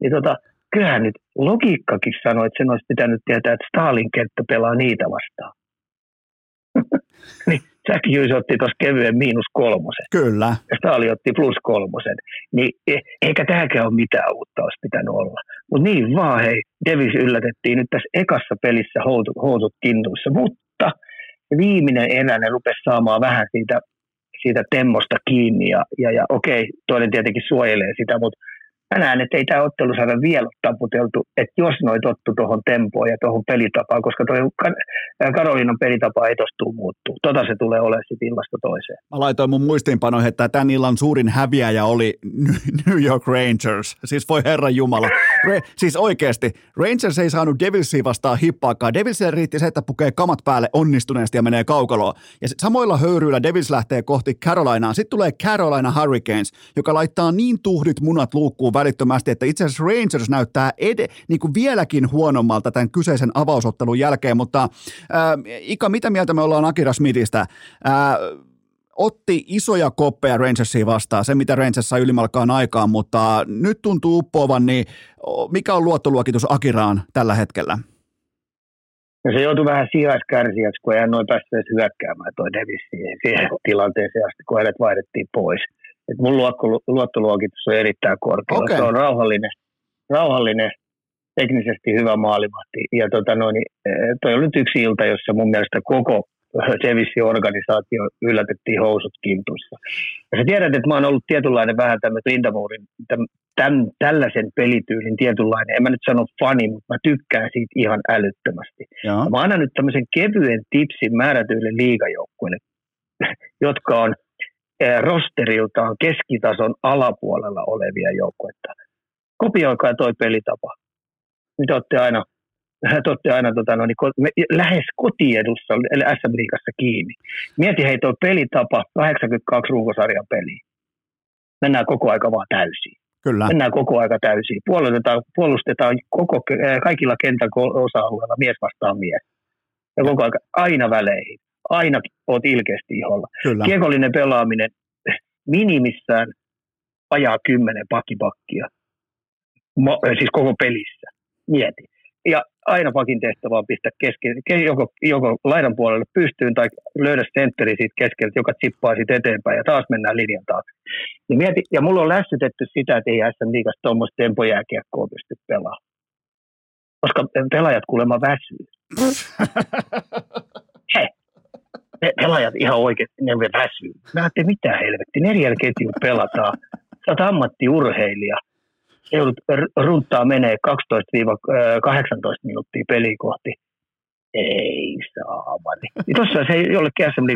Speaker 3: niin tota, kyllähän nyt logiikkakin sanoi, että sen olisi pitänyt tietää, että Stalin kenttä pelaa niitä vastaan. niin Jack Hughes otti tuossa kevyen miinus kolmosen.
Speaker 1: Kyllä.
Speaker 3: Ja Staali otti plus kolmosen. Niin e- eikä tämäkään ole mitään uutta olisi pitänyt olla. Mutta niin vaan, hei, Davis yllätettiin nyt tässä ekassa pelissä houtut, houtut kintuissa. Mutta viimeinen erä ne rupesi saamaan vähän siitä, siitä temmosta kiinni. Ja, ja, ja okei, toinen tietenkin suojelee sitä, mutta mä näen, että ei tämä ottelu saada vielä taputeltu, että jos noi tottu tuohon tempoon ja tuohon pelitapaan, koska tuo Karolinan pelitapa ei tule muuttuu. Tota se tulee olemaan sitten illasta toiseen.
Speaker 1: Mä laitoin mun muistiinpanoihin, että tämän illan suurin häviäjä oli New York Rangers. Siis voi herran jumala. Re- siis oikeasti, Rangers ei saanut Devilsia vastaan hippaakaan. Devilsille riitti se, että pukee kamat päälle onnistuneesti ja menee kaukaloon. Ja sit samoilla höyryillä Devils lähtee kohti Carolinaa. Sitten tulee Carolina Hurricanes, joka laittaa niin tuhdit munat luukkuun välittömästi, että itse asiassa Rangers näyttää ed- niin kuin vieläkin huonommalta tämän kyseisen avausottelun jälkeen, mutta ää, Ika, mitä mieltä me ollaan Akira Smithistä? Ää, otti isoja koppeja Rangersiin vastaan, se mitä Rangers sai ylimalkaan aikaan, mutta nyt tuntuu uppoavan, niin mikä on luottoluokitus Akiraan tällä hetkellä?
Speaker 3: No se joutui vähän sijaiskärsiäksi, kun ei noin päässyt edes hyökkäämään toi Davis siihen tilanteeseen asti, kun hänet vaihdettiin pois. Et mun luottoluokitus on erittäin korkea. Okay. Se on rauhallinen, rauhallinen, teknisesti hyvä maalivahti. Ja tota noin, eh, toi on nyt yksi ilta, jossa mun mielestä koko Sevissin organisaatio yllätettiin housut kintuissa. Ja sä tiedät, että mä oon ollut tietynlainen vähän tämmöinen Lindamorin, tämän, tällaisen pelityylin tietynlainen, en mä nyt sano fani, mutta mä tykkään siitä ihan älyttömästi. Ja. Mä annan nyt tämmöisen kevyen tipsin määrätyille liigajoukkueille, jotka on rosteriltaan keskitason alapuolella olevia joukkuetta. Kopioikaa toi pelitapa. te olette aina, te olette aina tota, no, niin, lähes kotiedussa eli SM-liigassa kiinni. Mieti hei tuo pelitapa, 82 runkosarjan peliä. Mennään koko aika vaan täysin.
Speaker 1: Kyllä.
Speaker 3: Mennään koko aika täysin. Puolustetaan, puolustetaan koko, kaikilla kentän osa-alueilla mies vastaan mies. Ja koko aika aina väleihin. Aina oot ilkeästi iholla. Kyllä. Kiekollinen pelaaminen minimissään ajaa kymmenen pakipakkia. Siis koko pelissä. Mieti. Ja aina pakin tehtävä on pistää kesken, joko, joko laidan puolelle pystyyn tai löydä sentteri siitä keskeltä, joka tsippaa siitä eteenpäin ja taas mennään linjan taakse. Ja, mieti, ja mulla on lässytetty sitä, että ei SM Liigassa tuommoista tempojääkiekkoa pysty pelaamaan. Koska pelaajat kuulemma väsyy. He, pelaajat ihan oikein, ne väsyy. Mä ajattelin, mitä helvetti, neljällä ketjun pelataan. Sä oot ammattiurheilija joudut runttaa menee 12-18 minuuttia peliä kohti. Ei saamani. Niin Tuossa se jollekin SM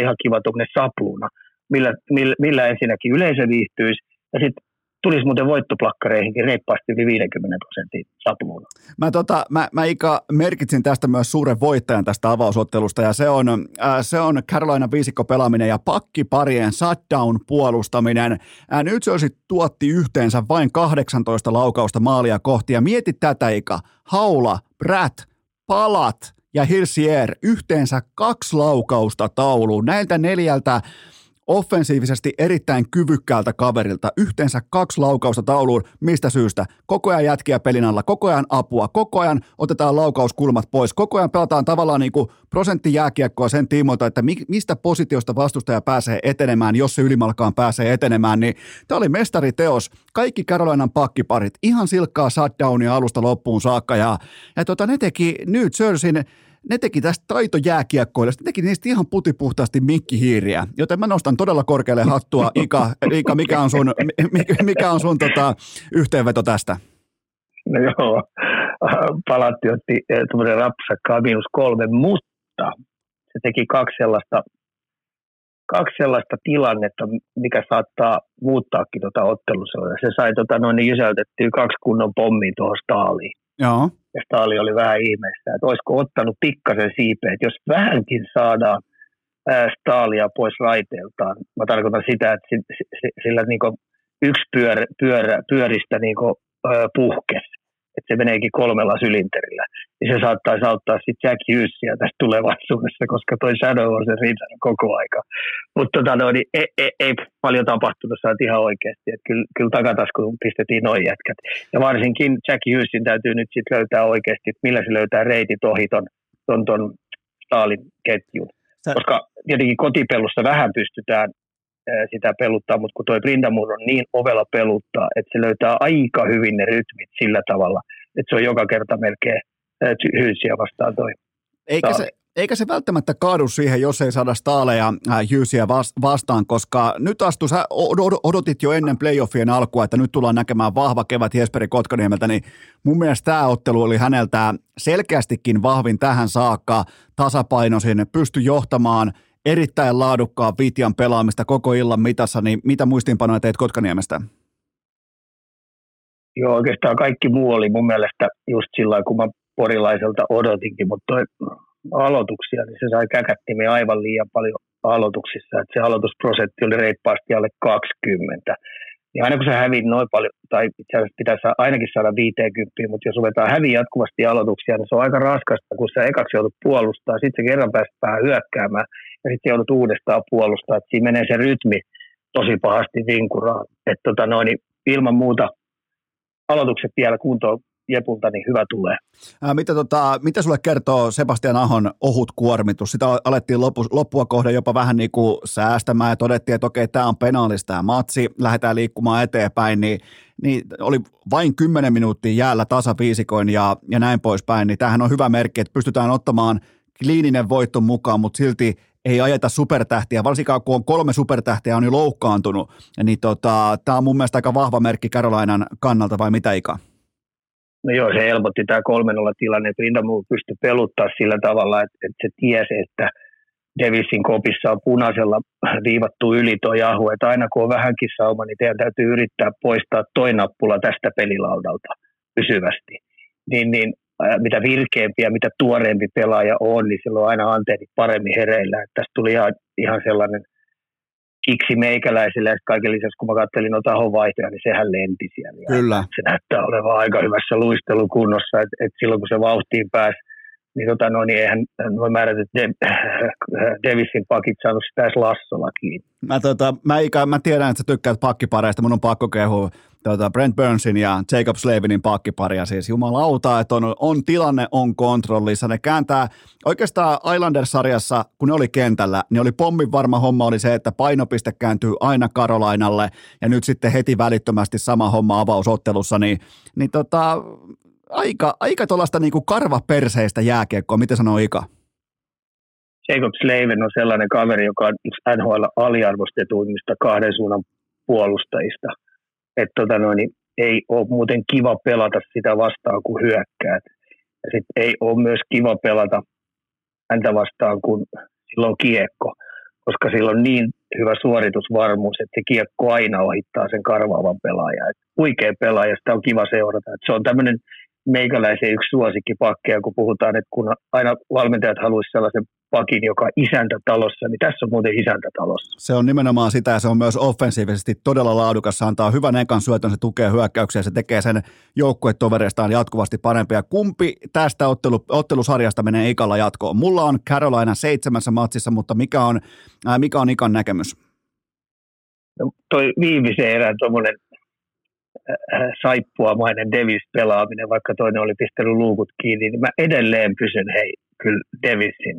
Speaker 3: ihan kiva tuommoinen sapluuna, millä, millä, millä ensinnäkin yleisö viihtyisi ja sitten tulisi muuten voittoplakkareihinkin reippaasti yli 50 prosentin sapluuna.
Speaker 1: Mä, tota, mä, mä Ika merkitsin tästä myös suuren voittajan tästä avausottelusta ja se on, äh, se on Carolina viisikko pelaaminen ja pakkiparien shutdown puolustaminen. Äh, nyt se olisi tuotti yhteensä vain 18 laukausta maalia kohti ja mieti tätä Ika. Haula, Brät, Palat ja Hirsier yhteensä kaksi laukausta tauluun. Näiltä neljältä offensiivisesti erittäin kyvykkäältä kaverilta, yhteensä kaksi laukausta tauluun, mistä syystä? Koko ajan jätkiä pelin alla, koko ajan apua, koko ajan otetaan laukauskulmat pois, koko ajan pelataan tavallaan niin kuin prosenttijääkiekkoa sen tiimoilta, että mistä positiosta vastustaja pääsee etenemään, jos se ylimalkaan pääsee etenemään, niin tämä oli mestariteos. Kaikki Carolinan pakkiparit, ihan silkkaa shutdownia alusta loppuun saakka, ja, ja tota, ne teki New Jerseyn ne teki tästä taitojääkiekkoille, ne teki niistä ihan putipuhtaasti mikkihiiriä, joten mä nostan todella korkealle hattua. Ika, Ika mikä on sun, mikä on sun tota, yhteenveto tästä?
Speaker 3: No joo, Palatti otti eh, tuommoinen rapsakkaa miinus kolme, mutta se teki kaksi sellaista, kaksi sellaista tilannetta, mikä saattaa muuttaakin tuota ottelussa. Se sai tota, noin niin jysäytettyä kaksi kunnon pommia tuohon staaliin.
Speaker 1: Joo
Speaker 3: ja Staali oli vähän ihmeessä, että olisiko ottanut pikkasen siipeä, että jos vähänkin saadaan Staalia pois raiteeltaan, mä tarkoitan sitä, että sillä niin yksi pyörä, pyörä, pyöristä niin puhkesi, että se meneekin kolmella sylinterillä, niin se saattaisi auttaa sitten Jack Hughesia tässä tulevaisuudessa, koska toi Shadow on se riittänyt koko aika. Mutta tota, no, niin ei, ei, ei, paljon tapahtunut, sä ihan oikeasti, että kyllä, kyllä takataskuun pistettiin noin jätkät. Ja varsinkin Jack Hughesin täytyy nyt sitten löytää oikeasti, että millä se löytää reitit ohi ton, ton, ton Stalin ketjun. Sä... Koska tietenkin kotipelussa vähän pystytään sitä peluttaa, mutta kun toi Brindamur on niin ovella peluttaa, että se löytää aika hyvin ne rytmit sillä tavalla, että se on joka kerta melkein hyysiä vastaan toi.
Speaker 1: Eikä se, eikä se välttämättä kaadu siihen, jos ei saada Staaleja Hyysiä vastaan, koska nyt astu, sä odotit jo ennen playoffien alkua, että nyt tullaan näkemään vahva kevät Jesperi Kotkaniemeltä, niin mun mielestä tämä ottelu oli häneltä selkeästikin vahvin tähän saakka, tasapainoisin, pysty johtamaan – erittäin laadukkaan Vitjan pelaamista koko illan mitassa, niin mitä muistiinpanoja teit Kotkaniemestä?
Speaker 3: Joo, oikeastaan kaikki muu oli mun mielestä just sillä kun mä porilaiselta odotinkin, mutta toi aloituksia, niin se sai käkättimiä aivan liian paljon aloituksissa, että se aloitusprosentti oli reippaasti alle 20. Ja aina kun sä hävit noin paljon, tai itse asiassa pitäisi ainakin saada 50, mutta jos ruvetaan häviä jatkuvasti aloituksia, niin se on aika raskasta, kun sä ekaksi joudut puolustaa, sitten se kerran päästä vähän hyökkäämään, ja sitten joudut uudestaan puolustaa, että siinä menee se rytmi tosi pahasti vinkuraan. Että tota noin, niin ilman muuta aloitukset vielä kuntoon Jepulta, niin hyvä tulee.
Speaker 1: Ää, mitä, tota, mitä sulle kertoo Sebastian Ahon ohut kuormitus? Sitä alettiin lopu, loppua kohden jopa vähän niin kuin säästämään ja todettiin, että okei, tämä on penaalista tämä matsi, lähdetään liikkumaan eteenpäin, niin, niin oli vain 10 minuuttia jäällä tasaviisikoin ja, ja näin poispäin, niin tämähän on hyvä merkki, että pystytään ottamaan kliininen voitto mukaan, mutta silti ei ajeta supertähtiä, varsinkaan kun on kolme supertähtiä on jo loukkaantunut, niin tota, tämä on mun mielestä aika vahva merkki Carolinan kannalta, vai mitä Ika?
Speaker 3: No joo, se helpotti tämä 3 tilanne, että Rintamu pystyi peluttaa sillä tavalla, että, että se tiesi, että Davisin kopissa on punaisella viivattu yli tuo jahu, että aina kun on vähänkin sauma, niin teidän täytyy yrittää poistaa toi nappula tästä pelilaudalta pysyvästi. niin, niin mitä virkeämpi ja mitä tuoreempi pelaaja on, niin silloin aina antennit paremmin hereillä. Että tästä tuli ihan, ihan sellainen kiksi meikäläisille ja kaiken lisäksi, kun mä katselin noita vaihtoja, niin sehän lenti siellä.
Speaker 1: Kyllä.
Speaker 3: Se näyttää olevan aika hyvässä luistelukunnossa, että et silloin kun se vauhtiin pääsi, niin, tota, no, niin eihän nuo määrätyt De- Davisin pakit saanut sitä edes lassolla kiinni.
Speaker 1: Mä, tota, mä, ikä, mä tiedän, että sä tykkäät pakkipareista, mun on pakko kehua tota Brent Burnsin ja Jacob Slavinin pakkiparia. Siis jumalauta, että on, on tilanne, on kontrollissa. Ne kääntää oikeastaan Islanders-sarjassa, kun ne oli kentällä, niin oli pommin varma homma oli se, että painopiste kääntyy aina Karolainalle ja nyt sitten heti välittömästi sama homma avausottelussa, niin, niin tota, aika, aika tuollaista niinku karvaperseistä jääkiekkoa. Miten sanoo Ika?
Speaker 3: Jacob Slavin on sellainen kaveri, joka on NHL aliarvostetuimmista kahden suunnan puolustajista – että tota noin, niin ei ole muuten kiva pelata sitä vastaan, kun hyökkäät. Ja sitten ei ole myös kiva pelata häntä vastaan, kun silloin kiekko, koska sillä on niin hyvä suoritusvarmuus, että se kiekko aina ohittaa sen karvaavan pelaajan. Et huikea pelaaja, sitä on kiva seurata. Et se on tämmöinen meikäläisen yksi suosikkipakkeja, kun puhutaan, että kun aina valmentajat haluaisivat sellaisen pakin, joka on isäntätalossa, niin tässä on muuten isäntätalossa.
Speaker 1: Se on nimenomaan sitä ja se on myös offensiivisesti todella laadukas. Se antaa hyvän ekan syötön, se tukee hyökkäyksiä, se tekee sen joukkuetovereistaan jatkuvasti parempia. Kumpi tästä ottelu, ottelusarjasta menee Ikalla jatkoon? Mulla on Carolina seitsemässä matsissa, mutta mikä on, ää, mikä on Ikan näkemys?
Speaker 3: No, toi viimeisen erään tuommoinen saippuamainen Davis-pelaaminen, vaikka toinen oli pistänyt luukut kiinni, niin mä edelleen pysyn hei, kyllä Davisin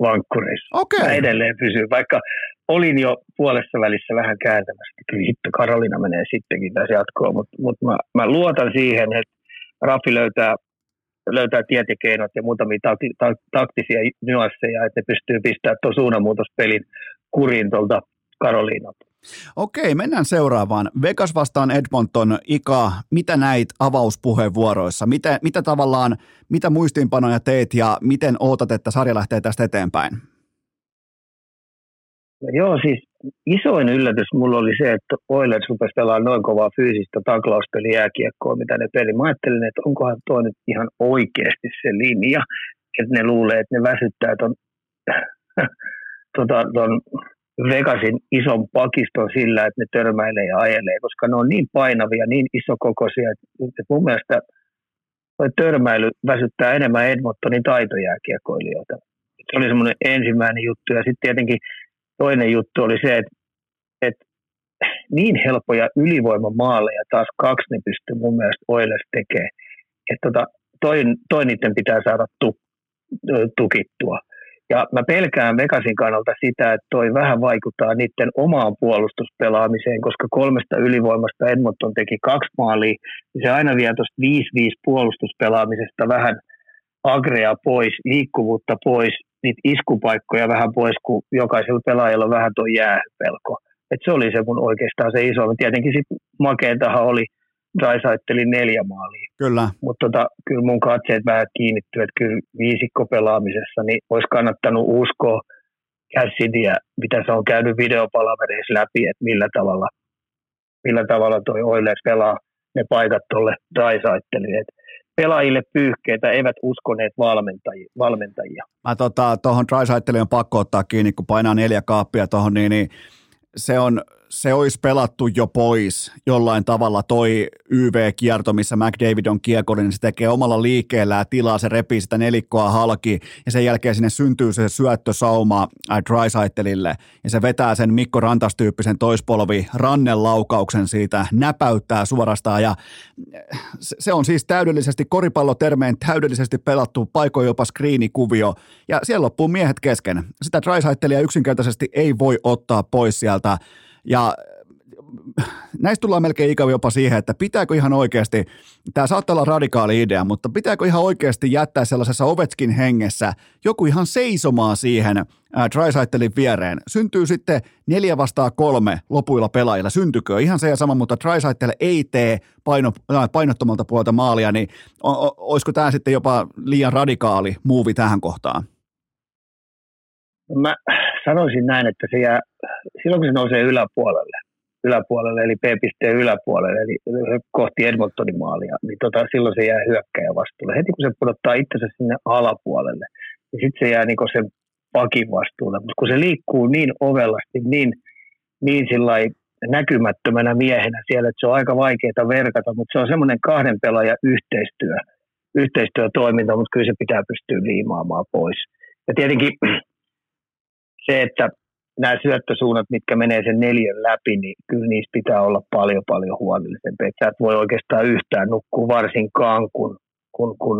Speaker 3: vankkureissa.
Speaker 1: Okay.
Speaker 3: Mä edelleen pysyn, vaikka olin jo puolessa välissä vähän kääntämässä, kyllä hitto Karolina menee sittenkin tässä jatkoon, mutta mut mä, mä, luotan siihen, että Raffi löytää, löytää tietekeinot ja muutamia takti, ta, taktisia nyansseja, että ne pystyy pistämään tuon suunnanmuutospelin kuriin tuolta Karolinalta.
Speaker 1: Okei, mennään seuraavaan. Vegas vastaan Edmonton, Ika, mitä näit avauspuheenvuoroissa? Mitä, mitä tavallaan, mitä muistiinpanoja teet ja miten ootat, että sarja lähtee tästä eteenpäin?
Speaker 3: No joo, siis isoin yllätys mulla oli se, että Oilers rupesi pelaamaan noin kovaa fyysistä taklauspeli jääkiekkoa, mitä ne peli. Mä ajattelin, että onkohan toi nyt ihan oikeasti se linja, että ne luulee, että ne väsyttää ton, tota, ton Vegasin ison pakiston sillä, että ne törmäilee ja ajelee, koska ne on niin painavia, niin isokokoisia, että mun mielestä törmäily väsyttää enemmän Edmontonin taitojääkiekkoilijoita. Se oli semmoinen ensimmäinen juttu. Ja sitten tietenkin toinen juttu oli se, että, että niin helppoja ylivoimamaaleja taas kaksi ne pystyy mun mielestä Oilers tekemään. Että tota, toi, toi niiden pitää saada tu, tukittua. Ja mä pelkään Vegasin kannalta sitä, että toi vähän vaikuttaa niiden omaan puolustuspelaamiseen, koska kolmesta ylivoimasta Edmonton teki kaksi maalia, niin se aina vie tuosta 5-5 puolustuspelaamisesta vähän agrea pois, liikkuvuutta pois, niitä iskupaikkoja vähän pois, kun jokaisella pelaajalla on vähän tuo jääpelko. Et se oli se mun oikeastaan se iso. Tietenkin sitten makeetahan oli – Daisaitteli neljä maalia.
Speaker 1: Kyllä.
Speaker 3: Mutta tota, kyllä mun katseet vähän kiinnittyy, että kyllä viisikko pelaamisessa niin olisi kannattanut uskoa Cassidyä, mitä se on käynyt videopalavereissa läpi, että millä tavalla, millä tavalla toi Oilers pelaa ne paikat tuolle Daisaitteliin. Pelaajille pyyhkeitä eivät uskoneet valmentajia. valmentajia.
Speaker 1: Mä tota, tuohon Daisaitteliin on pakko ottaa kiinni, kun painaa neljä kaappia tuohon, niin, niin se on, se olisi pelattu jo pois jollain tavalla. Toi YV-kierto, missä McDavid on kiekollinen, niin se tekee omalla liikkeellään tilaa, se repii sitä nelikkoa halki ja sen jälkeen sinne syntyy se syöttösauma äh, Drysaitelille ja se vetää sen Mikko Rantas-tyyppisen toispolvi rannelaukauksen siitä, näpäyttää suorastaan ja äh, se on siis täydellisesti koripallotermeen täydellisesti pelattu paikoin jopa screenikuvio. Ja siellä loppuu miehet kesken. Sitä Drysaitelia yksinkertaisesti ei voi ottaa pois sieltä ja näistä tullaan melkein ikävä jopa siihen, että pitääkö ihan oikeasti, tämä saattaa olla radikaali idea, mutta pitääkö ihan oikeasti jättää sellaisessa Ovetskin hengessä joku ihan seisomaan siihen Trisaitelin viereen. Syntyy sitten neljä vastaa kolme lopuilla pelaajilla. Syntykö ihan se ja sama, mutta Trisaitel ei tee paino, painottomalta puolta maalia, niin o, o, olisiko tämä sitten jopa liian radikaali muuvi tähän kohtaan?
Speaker 3: Mä sanoisin näin, että se jää, silloin kun se nousee yläpuolelle, yläpuolelle, eli B-pisteen yläpuolelle, eli kohti Edmontonin maalia, niin tota, silloin se jää hyökkäjä vastuulle. Heti kun se pudottaa itsensä sinne alapuolelle, niin sitten se jää niin sen pakin vastuulle. Mutta kun se liikkuu niin ovellasti, niin, niin näkymättömänä miehenä siellä, että se on aika vaikeaa verkata, mutta se on semmoinen kahden pelaajan yhteistyö, yhteistyötoiminta, mutta kyllä se pitää pystyä liimaamaan pois. Ja tietenkin se, että nämä syöttösuunnat, mitkä menee sen neljän läpi, niin kyllä niistä pitää olla paljon paljon huolellisempi. Että et voi oikeastaan yhtään nukkua varsinkaan, kun, kun, kun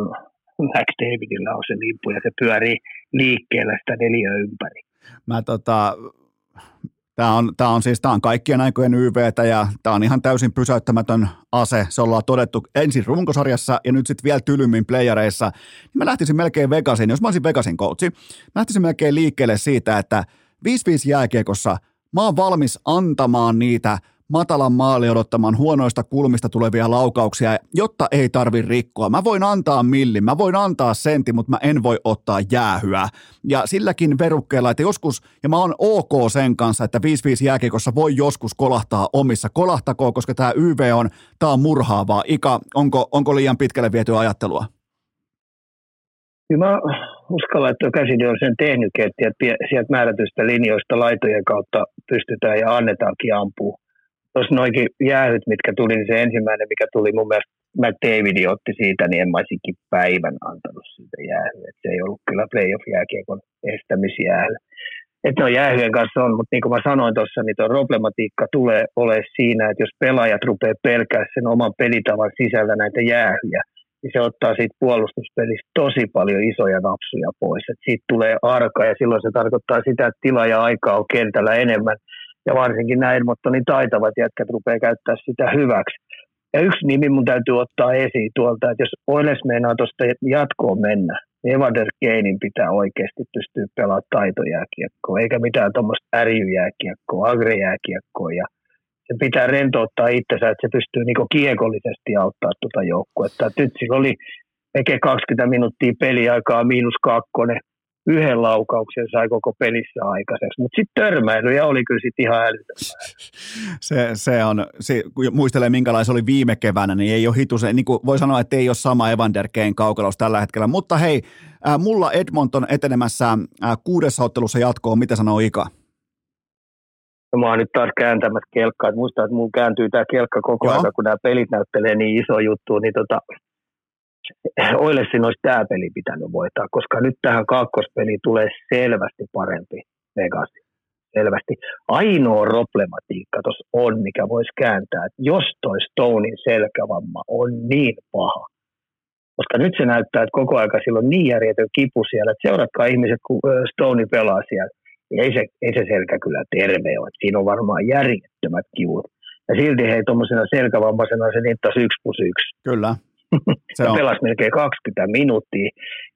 Speaker 3: McDavidillä on se limppu ja se pyörii liikkeellä sitä neljä ympäri.
Speaker 1: Mä tota, Tämä on, tämä on siis tämä on kaikkien aikojen YVtä ja tämä on ihan täysin pysäyttämätön ase. Se ollaan todettu ensin runkosarjassa ja nyt sitten vielä tylymmin playareissa. Niin mä lähtisin melkein Vegasin, jos mä olisin Vegasin coachi, mä lähtisin melkein liikkeelle siitä, että 5-5 jääkiekossa mä oon valmis antamaan niitä matalan maali odottamaan huonoista kulmista tulevia laukauksia, jotta ei tarvi rikkoa. Mä voin antaa millin, mä voin antaa sentti, mutta mä en voi ottaa jäähyä. Ja silläkin verukkeella, että joskus, ja mä oon ok sen kanssa, että 5-5 jääkiekossa voi joskus kolahtaa omissa. Kolahtakoon, koska tämä YV on, tää on murhaavaa. Ika, onko, onko liian pitkälle viety ajattelua?
Speaker 3: Kyllä mä uskallan, että käsin on sen tehnyt, että sieltä määrätystä linjoista laitojen kautta pystytään ja annetaankin ampua tuossa noikin jäähyt, mitkä tuli, niin se ensimmäinen, mikä tuli mun mielestä, David otti siitä, niin en mä päivän antanut siitä jäähyä. Se ei ollut kyllä playoff-jääkiekon estämisjäähy. Että no jäähyjen kanssa on, mutta niin kuin mä sanoin tuossa, niin tuo problematiikka tulee olemaan siinä, että jos pelaajat rupeaa pelkää sen oman pelitavan sisällä näitä jäähyjä, niin se ottaa siitä puolustuspelistä tosi paljon isoja napsuja pois. Et siitä tulee arka ja silloin se tarkoittaa sitä, että tila ja aikaa on kentällä enemmän – ja varsinkin nämä Edmontonin taitavat jätkät rupeaa käyttää sitä hyväksi. Ja yksi nimi mun täytyy ottaa esiin tuolta, että jos Oilers meinaa tuosta jatkoon mennä, niin Evander Keinin pitää oikeasti pystyä pelaamaan taitojääkiekkoa, eikä mitään tuommoista ärjyjääkiekkoa, agrejääkiekkoa. Ja se pitää rentouttaa itsensä, että se pystyy niinku kiekollisesti auttaa tuota joukkuetta. Nyt sillä oli 20 minuuttia peliaikaa, miinus kakkonen, yhden laukauksen sai koko pelissä aikaiseksi, mutta sitten törmäilyjä oli kyllä sitten ihan älyttömää.
Speaker 1: Se, se on, se, kun muistelee minkälainen oli viime keväänä, niin ei ole hitus, niin voi sanoa, että ei ole sama Evander Kane kaukalossa tällä hetkellä, mutta hei, äh, mulla Edmonton etenemässä äh, kuudessa ottelussa jatkoon, mitä sanoo Ika?
Speaker 3: No, mä oon nyt taas kääntämässä kelkkaa, muistaa, että mun kääntyy tämä kelkka koko ajan, kun nämä pelit näyttelee niin iso juttu, niin tota, Oilesin olisi tämä peli pitänyt voittaa, koska nyt tähän kakkospeliin tulee selvästi parempi Vegasi. Selvästi. Ainoa problematiikka tuossa on, mikä voisi kääntää, että jos toi Stonein selkävamma on niin paha, koska nyt se näyttää, että koko aika sillä on niin järjetön kipu siellä, että seuratkaa ihmiset, kun Stone pelaa siellä, niin ei se, ei se selkä kyllä terve ole. Siinä on varmaan järjettömät kivut. Ja silti hei tuommoisena selkävammaisena se niittasi yksi plus yksi.
Speaker 1: Kyllä,
Speaker 3: se on. pelasi melkein 20 minuuttia.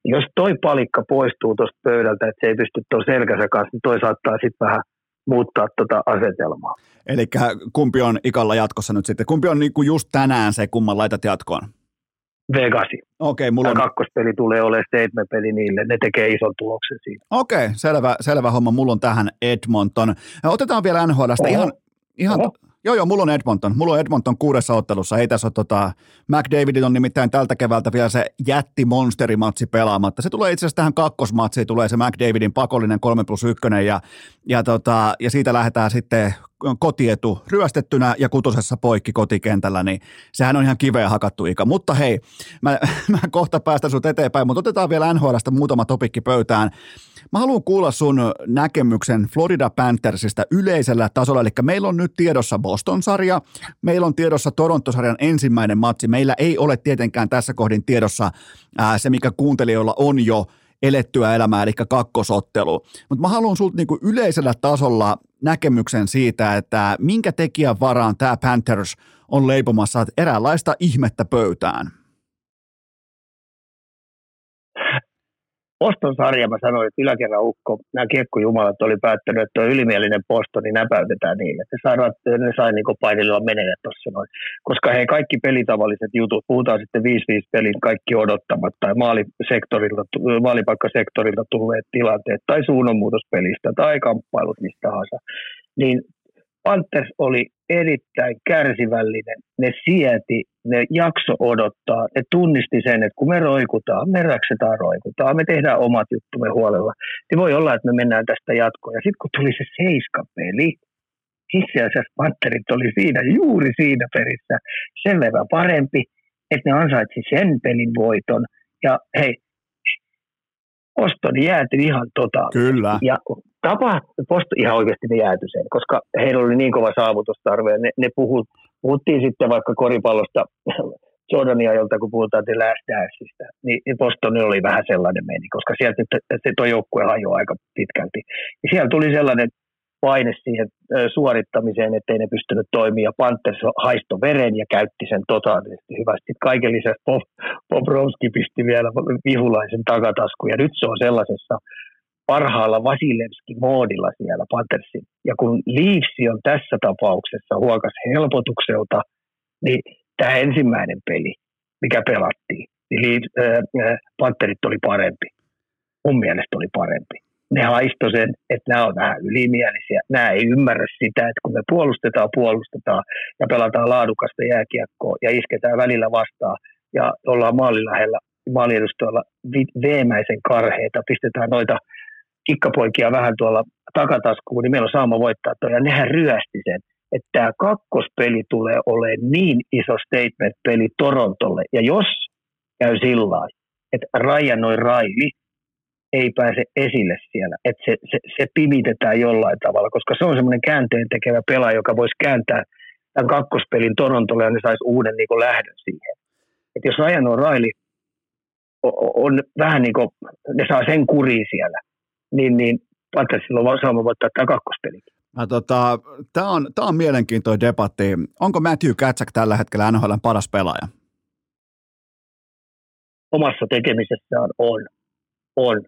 Speaker 3: Jos toi palikka poistuu tuosta pöydältä, että se ei pysty tuon selkänsä kanssa, niin toi saattaa sitten vähän muuttaa tuota asetelmaa.
Speaker 1: Eli kumpi on ikalla jatkossa nyt sitten? Kumpi on niinku just tänään se, kumman laitat jatkoon?
Speaker 3: Vegasi.
Speaker 1: Okei, mulla on...
Speaker 3: kakkospeli tulee olemaan statement-peli niille, ne tekee ison tuloksen siitä.
Speaker 1: Okei, selvä, selvä homma. Mulla on tähän Edmonton. Otetaan vielä NHLstä ihan, ihan Oho. Joo, joo, mulla on Edmonton. Mulla on Edmonton kuudessa ottelussa. Ei tässä ole tota, McDavid on nimittäin tältä keväältä vielä se jätti monsterimatsi pelaamatta. Se tulee itse asiassa tähän kakkosmatsiin, tulee se McDavidin pakollinen 3 plus 1 ja, ja, tota, ja siitä lähdetään sitten kotietu ryöstettynä ja kutosessa poikki kotikentällä, niin sehän on ihan kiveä hakattu Ika. Mutta hei, mä, mä kohta päästän sut eteenpäin, mutta otetaan vielä NHLstä muutama topikki pöytään. Mä haluan kuulla sun näkemyksen Florida Panthersista yleisellä tasolla, eli meillä on nyt tiedossa Boston-sarja, meillä on tiedossa Toronto-sarjan ensimmäinen matsi, meillä ei ole tietenkään tässä kohdin tiedossa ää, se, mikä kuuntelijoilla on jo elettyä elämää, eli kakkosottelu. Mutta mä haluan sulta niinku yleisellä tasolla näkemyksen siitä, että minkä tekijän varaan tämä Panthers on leipomassa eräänlaista ihmettä pöytään.
Speaker 3: Poston sarja mä sanoin, että yläkerran ukko, nämä kiekkojumalat oli päättänyt, että tuo ylimielinen posto, niin näpäytetään niille. Että sairaat, ne sai niin painilla menee tuossa noin. Koska he kaikki pelitavalliset jutut, puhutaan sitten 5-5 pelin kaikki odottamat tai maalisektorilta, maalipaikkasektorilta tulleet tilanteet tai suunnanmuutospelistä tai kamppailut mistä tahansa. Niin Panthers oli erittäin kärsivällinen. Ne sieti, ne jakso odottaa, ne tunnisti sen, että kun me roikutaan, me räksetään roikutaan, me tehdään omat juttumme huolella. Niin voi olla, että me mennään tästä jatkoon. Ja sitten kun tuli se seiskapeli, itse asiassa Panterit oli siinä, juuri siinä perissä, sen verran parempi, että ne ansaitsi sen pelin voiton. Ja hei, Boston jäätyi ihan tota.
Speaker 1: Kyllä.
Speaker 3: Ja tapa, Boston ihan oikeasti ne jäätyi sen, koska heillä oli niin kova saavutustarve. Ne, ne puhut, puhuttiin sitten vaikka koripallosta Jordania, jolta kun puhutaan The Last Danceista, niin Boston oli vähän sellainen meni, koska sieltä se tuo joukkue hajoaa aika pitkälti. Ja siellä tuli sellainen paine siihen suorittamiseen, ettei ne pystynyt toimia. Panthers haisto veren ja käytti sen totaalisesti hyvästi. Kaiken lisäksi Bob, Bobrovski pisti vielä vihulaisen takataskuun ja nyt se on sellaisessa parhaalla Vasilevski-moodilla siellä Panthersin. Ja kun Leafs on tässä tapauksessa huokas helpotukselta, niin tämä ensimmäinen peli, mikä pelattiin, niin Leafs, äh, Pantherit oli parempi. Mun mielestä oli parempi ne haistoi sen, että nämä on vähän ylimielisiä. Nämä ei ymmärrä sitä, että kun me puolustetaan, puolustetaan ja pelataan laadukasta jääkiekkoa ja isketään välillä vastaan ja ollaan maalin lähellä maaliedustoilla veemäisen karheita, pistetään noita kikkapoikia vähän tuolla takataskuun, niin meillä on saama voittaa toi. Ja nehän ryösti sen, että tämä kakkospeli tulee olemaan niin iso statement-peli Torontolle. Ja jos käy sillä että Raija noin Raili ei pääse esille siellä. Että se, se, se pimitetään jollain tavalla, koska se on semmoinen käänteen tekevä pelaaja, joka voisi kääntää tämän kakkospelin Torontolle ja ne saisi uuden niin lähdön siihen. Et jos Ryan O'Reilly on, on vähän niin kuin, ne saa sen kuriin siellä, niin, niin Panthersilla on saama voittaa tämä kakkospeli.
Speaker 1: Tota, tämä on, tää on mielenkiintoinen debatti. Onko Matthew Katsak tällä hetkellä NHL paras pelaaja?
Speaker 3: Omassa tekemisessään on. On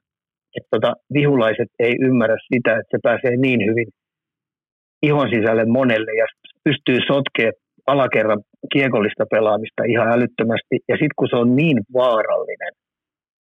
Speaker 3: että tota, vihulaiset ei ymmärrä sitä, että se pääsee niin hyvin ihon sisälle monelle ja pystyy sotkemaan alakerran kiekollista pelaamista ihan älyttömästi. Ja sitten kun se on niin vaarallinen,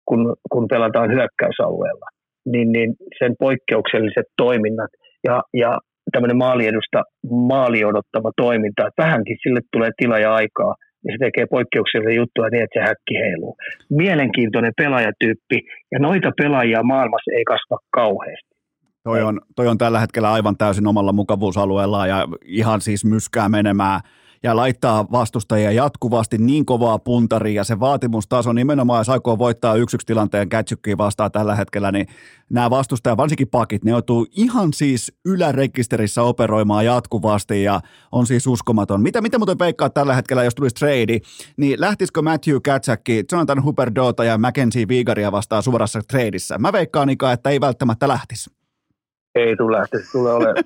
Speaker 3: kun, kun pelataan hyökkäysalueella, niin, niin sen poikkeukselliset toiminnat ja, ja tämmöinen maaliedusta maali odottama toiminta, että vähänkin sille tulee tila ja aikaa, ja se tekee poikkeuksellisia juttuja niin, että se häkki heiluu. Mielenkiintoinen pelaajatyyppi, ja noita pelaajia maailmassa ei kasva kauheasti.
Speaker 1: Toi on, toi on tällä hetkellä aivan täysin omalla mukavuusalueellaan ja ihan siis myskää menemään – ja laittaa vastustajia jatkuvasti niin kovaa puntaria ja se vaatimustaso nimenomaan, jos aikoo voittaa yksi tilanteen kätsykkiin vastaan tällä hetkellä, niin nämä vastustajat, varsinkin pakit, ne joutuu ihan siis ylärekisterissä operoimaan jatkuvasti ja on siis uskomaton. Mitä, mitä muuten veikkaa tällä hetkellä, jos tulisi trade, niin lähtisikö Matthew Katsakki, Jonathan Huperdota ja Mackenzie Vigaria vastaan suorassa tradeissa? Mä veikkaan Ika, että ei välttämättä lähtisi.
Speaker 3: Ei tule lähteä, se tulee olemaan,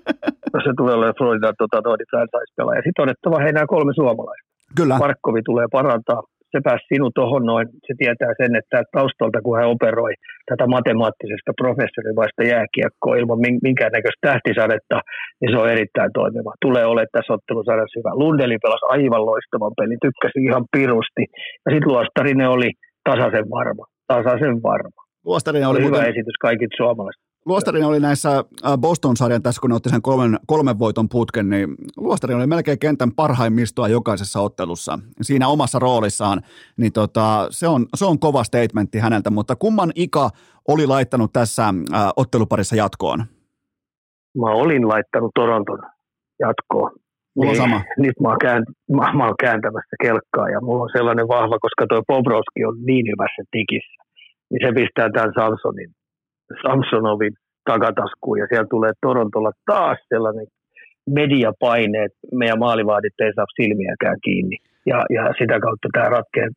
Speaker 3: se tulee olemaan Florida tota, franchise-pelaaja. Ja sitten otettava he nämä kolme suomalaista.
Speaker 1: Kyllä.
Speaker 3: Markkovi tulee parantaa. Se pääsi sinut tuohon noin. Se tietää sen, että taustalta kun hän operoi tätä matemaattisesta professorivaista jääkiekkoa ilman minkäännäköistä tähtisadetta, niin se on erittäin toimiva. Tulee olemaan tässä ottelusarjassa hyvä. Lundeli pelasi aivan loistavan pelin, tykkäsi ihan pirusti. Ja sitten Luostarinen oli tasaisen varma. Tasaisen varma.
Speaker 1: Luostarinen oli,
Speaker 3: oli
Speaker 1: hyvä
Speaker 3: muuten... esitys kaikilta suomalaisista.
Speaker 1: Luostarin oli näissä äh, Boston-sarjan tässä, kun ne otti sen kolmen, kolmen voiton putken, niin Luostarin oli melkein kentän parhaimmistoa jokaisessa ottelussa siinä omassa roolissaan. Niin tota, se, on, se on kova statementti häneltä, mutta kumman Ika oli laittanut tässä äh, otteluparissa jatkoon?
Speaker 3: Mä olin laittanut Toronton jatkoon.
Speaker 1: Mulla niin, sama.
Speaker 3: Nyt mä oon, käänt, mä, mä oon kääntämässä kelkkaa ja mulla on sellainen vahva, koska tuo Bobrovski on niin hyvässä tikissä. Niin se pistää tämän Samsonin Samsonovin takataskuun ja siellä tulee Torontolla taas sellainen mediapaine, että meidän maalivaadit ei saa silmiäkään kiinni. Ja, ja sitä kautta tämä ratkee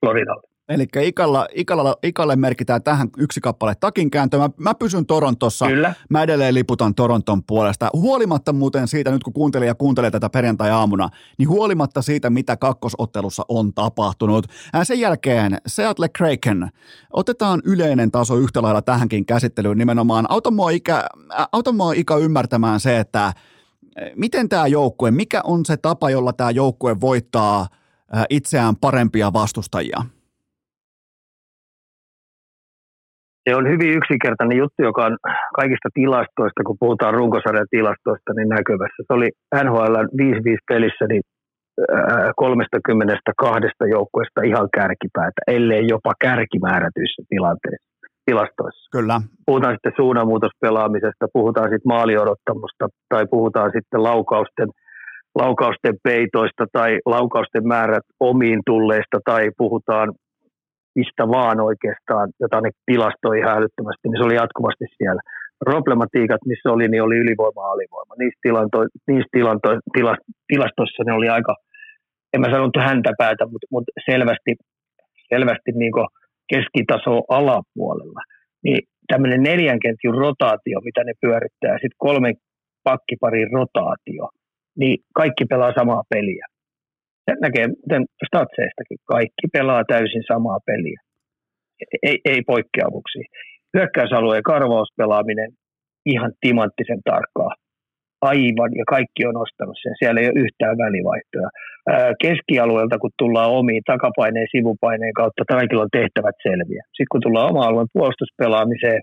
Speaker 3: Floridalle.
Speaker 1: Eli Ikalla, Ikalla, Ikalle merkitään tähän yksi kappale takinkääntö. Mä, mä pysyn Torontossa.
Speaker 3: Kyllä.
Speaker 1: Mä edelleen liputan Toronton puolesta. Huolimatta muuten siitä, nyt kun kuuntelee ja kuuntelee tätä perjantai-aamuna, niin huolimatta siitä, mitä kakkosottelussa on tapahtunut. Sen jälkeen Seattle Kraken. Otetaan yleinen taso yhtä lailla tähänkin käsittelyyn nimenomaan. Automoa Ika, automoa Ika ymmärtämään se, että miten tämä joukkue, mikä on se tapa, jolla tämä joukkue voittaa itseään parempia vastustajia?
Speaker 3: Se on hyvin yksinkertainen juttu, joka on kaikista tilastoista, kun puhutaan runkosarjan tilastoista, niin näkyvässä. Se oli NHL 5-5 pelissä niin 32 joukkueesta ihan kärkipäätä, ellei jopa kärkimäärätyissä tilanteissa tilastoissa.
Speaker 1: Kyllä.
Speaker 3: Puhutaan sitten suunnanmuutospelaamisesta, puhutaan sitten maaliodottamusta tai puhutaan sitten laukausten, laukausten peitoista tai laukausten määrät omiin tulleista tai puhutaan mistä vaan oikeastaan, jota ne tilastoi ihan älyttömästi, niin se oli jatkuvasti siellä. Problematiikat, missä oli, niin oli ylivoima alivoima. Niissä, tilanto, niissä tilanto, tila, tilastoissa ne oli aika, en mä sanonut häntäpäätä, mutta, mutta selvästi, selvästi niin keskitaso alapuolella. Niin tämmöinen neljän ketjun rotaatio, mitä ne pyörittää, sitten kolmen pakkiparin rotaatio, niin kaikki pelaa samaa peliä. Se näkee miten statseistakin. Kaikki pelaa täysin samaa peliä. Ei, ei poikkeavuksia. Hyökkäysalueen karvauspelaaminen ihan timanttisen tarkkaa. Aivan, ja kaikki on ostanut sen. Siellä ei ole yhtään välivaihtoja. Keskialueelta, kun tullaan omiin takapaineen, sivupaineen kautta, kaikilla on tehtävät selviä. Sitten kun tullaan oma alueen puolustuspelaamiseen,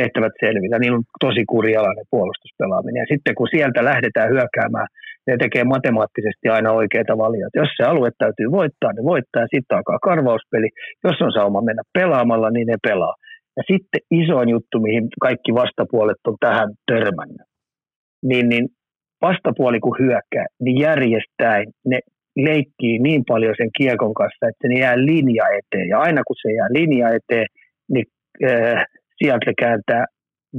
Speaker 3: tehtävät selvitä. Niillä on tosi kurialainen puolustuspelaaminen. Ja sitten kun sieltä lähdetään hyökkäämään, ne tekee matemaattisesti aina oikeita valioita. Jos se alue täytyy voittaa, ne voittaa ja sitten alkaa karvauspeli. Jos on sauma mennä pelaamalla, niin ne pelaa. Ja sitten isoin juttu, mihin kaikki vastapuolet on tähän törmännyt, niin, niin vastapuoli kun hyökkää, niin järjestäen ne leikkii niin paljon sen kiekon kanssa, että se jää linja eteen. Ja aina kun se jää linja eteen, niin äh, sieltä kääntää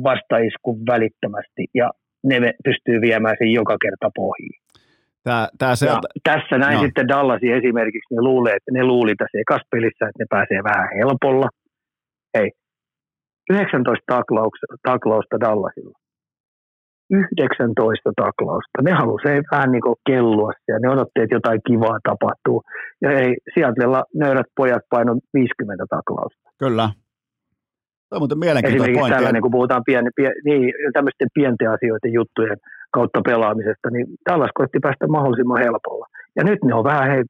Speaker 3: vastaiskun välittömästi ja ne pystyy viemään sen joka kerta pohjiin.
Speaker 1: Tää, tää se,
Speaker 3: ja tässä näin no. sitten Dallasin esimerkiksi, ne luulee, että ne luuli tässä ekaspelissä, että ne pääsee vähän helpolla. Hei, 19 taklausta, taklausta Dallasilla. 19 taklausta. Ne halusivat vähän niin kellua ja ne odotti, että jotain kivaa tapahtuu. Ja ei, Seattlella nöyrät pojat paino 50 taklausta.
Speaker 1: Kyllä. Se on muuten mielenkiintoinen
Speaker 3: Esimerkiksi
Speaker 1: pointti.
Speaker 3: tällainen, kun puhutaan pieni, pien, niin, tämmöisten pienten asioiden juttujen kautta pelaamisesta, niin Dallas koitti päästä mahdollisimman helpolla. Ja nyt ne on vähän hei,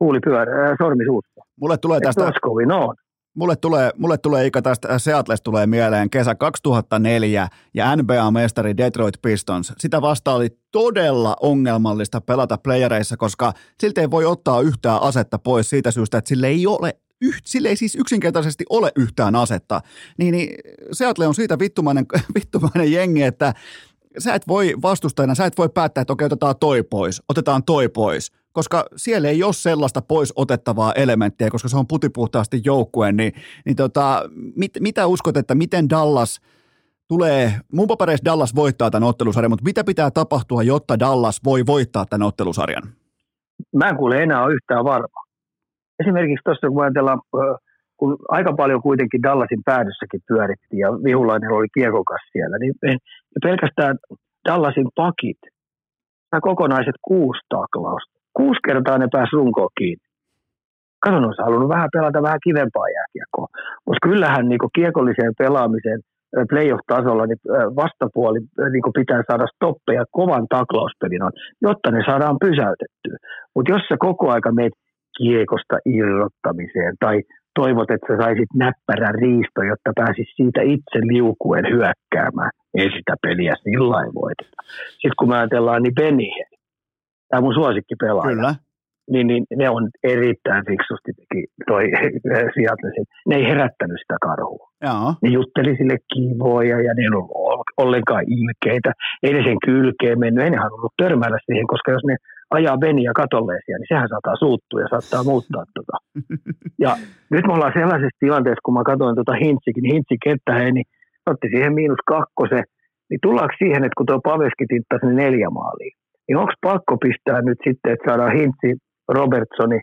Speaker 3: huuli pyörä, sormi suussa.
Speaker 1: Mulle tulee tästä,
Speaker 3: going on?
Speaker 1: mulle tulee, mulle tulee Ika tästä Seattles tulee mieleen kesä 2004 ja NBA-mestari Detroit Pistons. Sitä vasta oli todella ongelmallista pelata playereissa, koska siltä ei voi ottaa yhtään asetta pois siitä syystä, että sille ei ole yht, sille ei siis yksinkertaisesti ole yhtään asetta, niin, niin Seattle on siitä vittumainen, vittumainen jengi, että sä et voi vastustajana, sä et voi päättää, että okei, otetaan toi pois, otetaan toi pois, koska siellä ei ole sellaista pois otettavaa elementtiä, koska se on putipuhtaasti joukkue, niin, niin tota, mit, mitä uskot, että miten Dallas tulee, mun papereissa Dallas voittaa tämän ottelusarjan, mutta mitä pitää tapahtua, jotta Dallas voi voittaa tämän ottelusarjan?
Speaker 3: Mä en kuule enää ole yhtään varma. Esimerkiksi tuossa kun ajatellaan, kun aika paljon kuitenkin Dallasin päädyssäkin pyörittiin ja Vihulainen oli kiekokas siellä, niin pelkästään Dallasin pakit, nämä kokonaiset kuusi taklausta. Kuusi kertaa ne pääsi runkoon kiinni. Kato, olisi halunnut vähän pelata vähän kivempaa jääkiekkoa. Mutta kyllähän niin kiekolliseen pelaamiseen playoff-tasolla niin vastapuoli niin pitää saada stoppeja kovan taklauspelin jotta ne saadaan pysäytettyä. Mutta jos sä koko aika meet kiekosta irrottamiseen tai toivot, että sä saisit näppärän riisto, jotta pääsis siitä itse liukuen hyökkäämään. Ei sitä peliä sillä voiteta. Sitten kun me ajatellaan, niin Benihen, tämä mun suosikkipelaaja,
Speaker 1: Kyllä.
Speaker 3: Niin, niin ne on erittäin fiksusti teki toi Seattle. Ne ei herättänyt sitä karhua.
Speaker 1: Joo.
Speaker 3: Ne jutteli sille kivoja ja ne ei ollut ollenkaan ilkeitä. Ei ne sen kylkeen mennyt, ei ne halunnut törmäillä siihen, koska jos ne ajaa Benia katolleisia, niin sehän saattaa suuttua ja saattaa muuttaa tota. Ja nyt me ollaan sellaisessa tilanteessa, kun mä katsoin tota Hintsikin, niin Hintsi kettäheen, niin otti siihen miinus kakkose, niin tullaanko siihen, että kun tuo Paveski tinttasi ne neljä maalia, niin onko pakko pistää nyt sitten, että saadaan Hintsi, Robertsoni,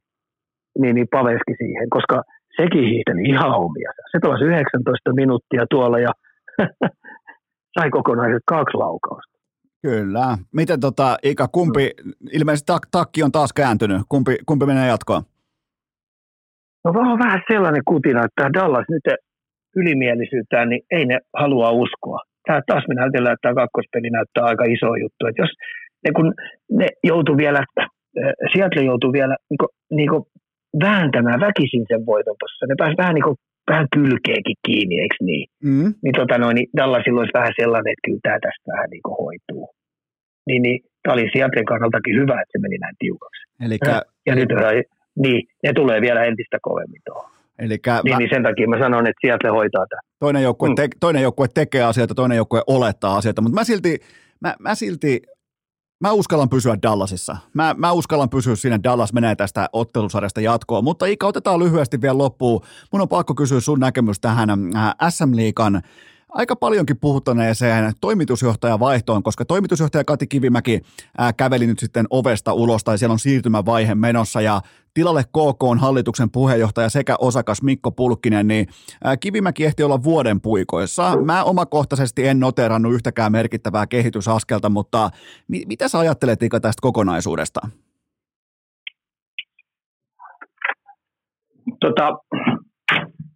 Speaker 3: niin, niin Paveski siihen, koska sekin hiihteli ihan omia. Se pelasi 19 minuuttia tuolla ja sai kokonaiset kaksi laukausta.
Speaker 1: Kyllä. Miten tota, Ika, kumpi, ilmeisesti tak, takki on taas kääntynyt, kumpi, kumpi menee jatkoon?
Speaker 3: No vaan vähän sellainen kutina, että Dallas nyt ylimielisyytään, niin ei ne halua uskoa. Tämä taas me näytellään, että tämä kakkospeli näyttää aika iso juttu. Että jos ne, kun ne joutuu vielä, Seattle joutuu vielä niin kuin, niin kuin vääntämään väkisin sen voiton tuossa. Ne pääsi vähän niin kuin vähän kylkeekin kiinni, eikö niin?
Speaker 1: Mm.
Speaker 3: Niin, tota noin, niin Dallasilla olisi vähän sellainen, että kyllä tämä tästä vähän niin kuin hoituu. Niin, niin tämä oli Seattlen kannaltakin hyvä, että se meni näin tiukaksi.
Speaker 1: Elikkä,
Speaker 3: Ja, ja nyt niin, ne tulee vielä entistä kovemmin tuohon.
Speaker 1: elikkä
Speaker 3: Niin,
Speaker 1: mä,
Speaker 3: niin sen takia mä sanon, että Seattle hoitaa tämän.
Speaker 1: toinen, joukkue
Speaker 3: Mm.
Speaker 1: te, toinen joukkue tekee asioita, toinen joukkue olettaa asioita, mutta mä silti, mä, mä silti Mä uskallan pysyä Dallasissa. Mä, mä uskallan pysyä siinä, Dallas menee tästä ottelusarjasta jatkoon. Mutta Ika, otetaan lyhyesti vielä loppuun. Mun on pakko kysyä sun näkemys tähän äh, SM-liikan aika paljonkin puhuttaneeseen toimitusjohtajan vaihtoon, koska toimitusjohtaja Kati Kivimäki ää, käveli nyt sitten ovesta ulos, tai siellä on siirtymävaihe menossa, ja tilalle KK on hallituksen puheenjohtaja sekä osakas Mikko Pulkkinen, niin Kivimäki ehti olla vuoden puikoissa. Mä omakohtaisesti en noterannut yhtäkään merkittävää kehitysaskelta, mutta mi- mitä sä ajattelet Ika tästä kokonaisuudesta?
Speaker 3: Tota,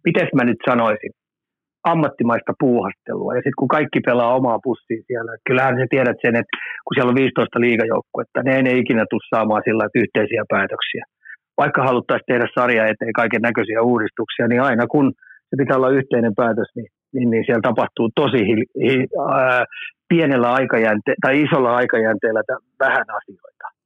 Speaker 3: miten mä nyt sanoisin? ammattimaista puuhastelua. Ja sitten kun kaikki pelaa omaa pussiin siellä, kyllähän sä tiedät sen, että kun siellä on 15 liigajoukkuetta, ne ei ne ikinä tule saamaan sillä yhteisiä päätöksiä. Vaikka haluttaisiin tehdä sarja eteen kaiken näköisiä uudistuksia, niin aina kun se pitää olla yhteinen päätös, niin, niin, niin siellä tapahtuu tosi hi, hi, ää, pienellä aikajänte- tai isolla aikajänteellä vähän asioita.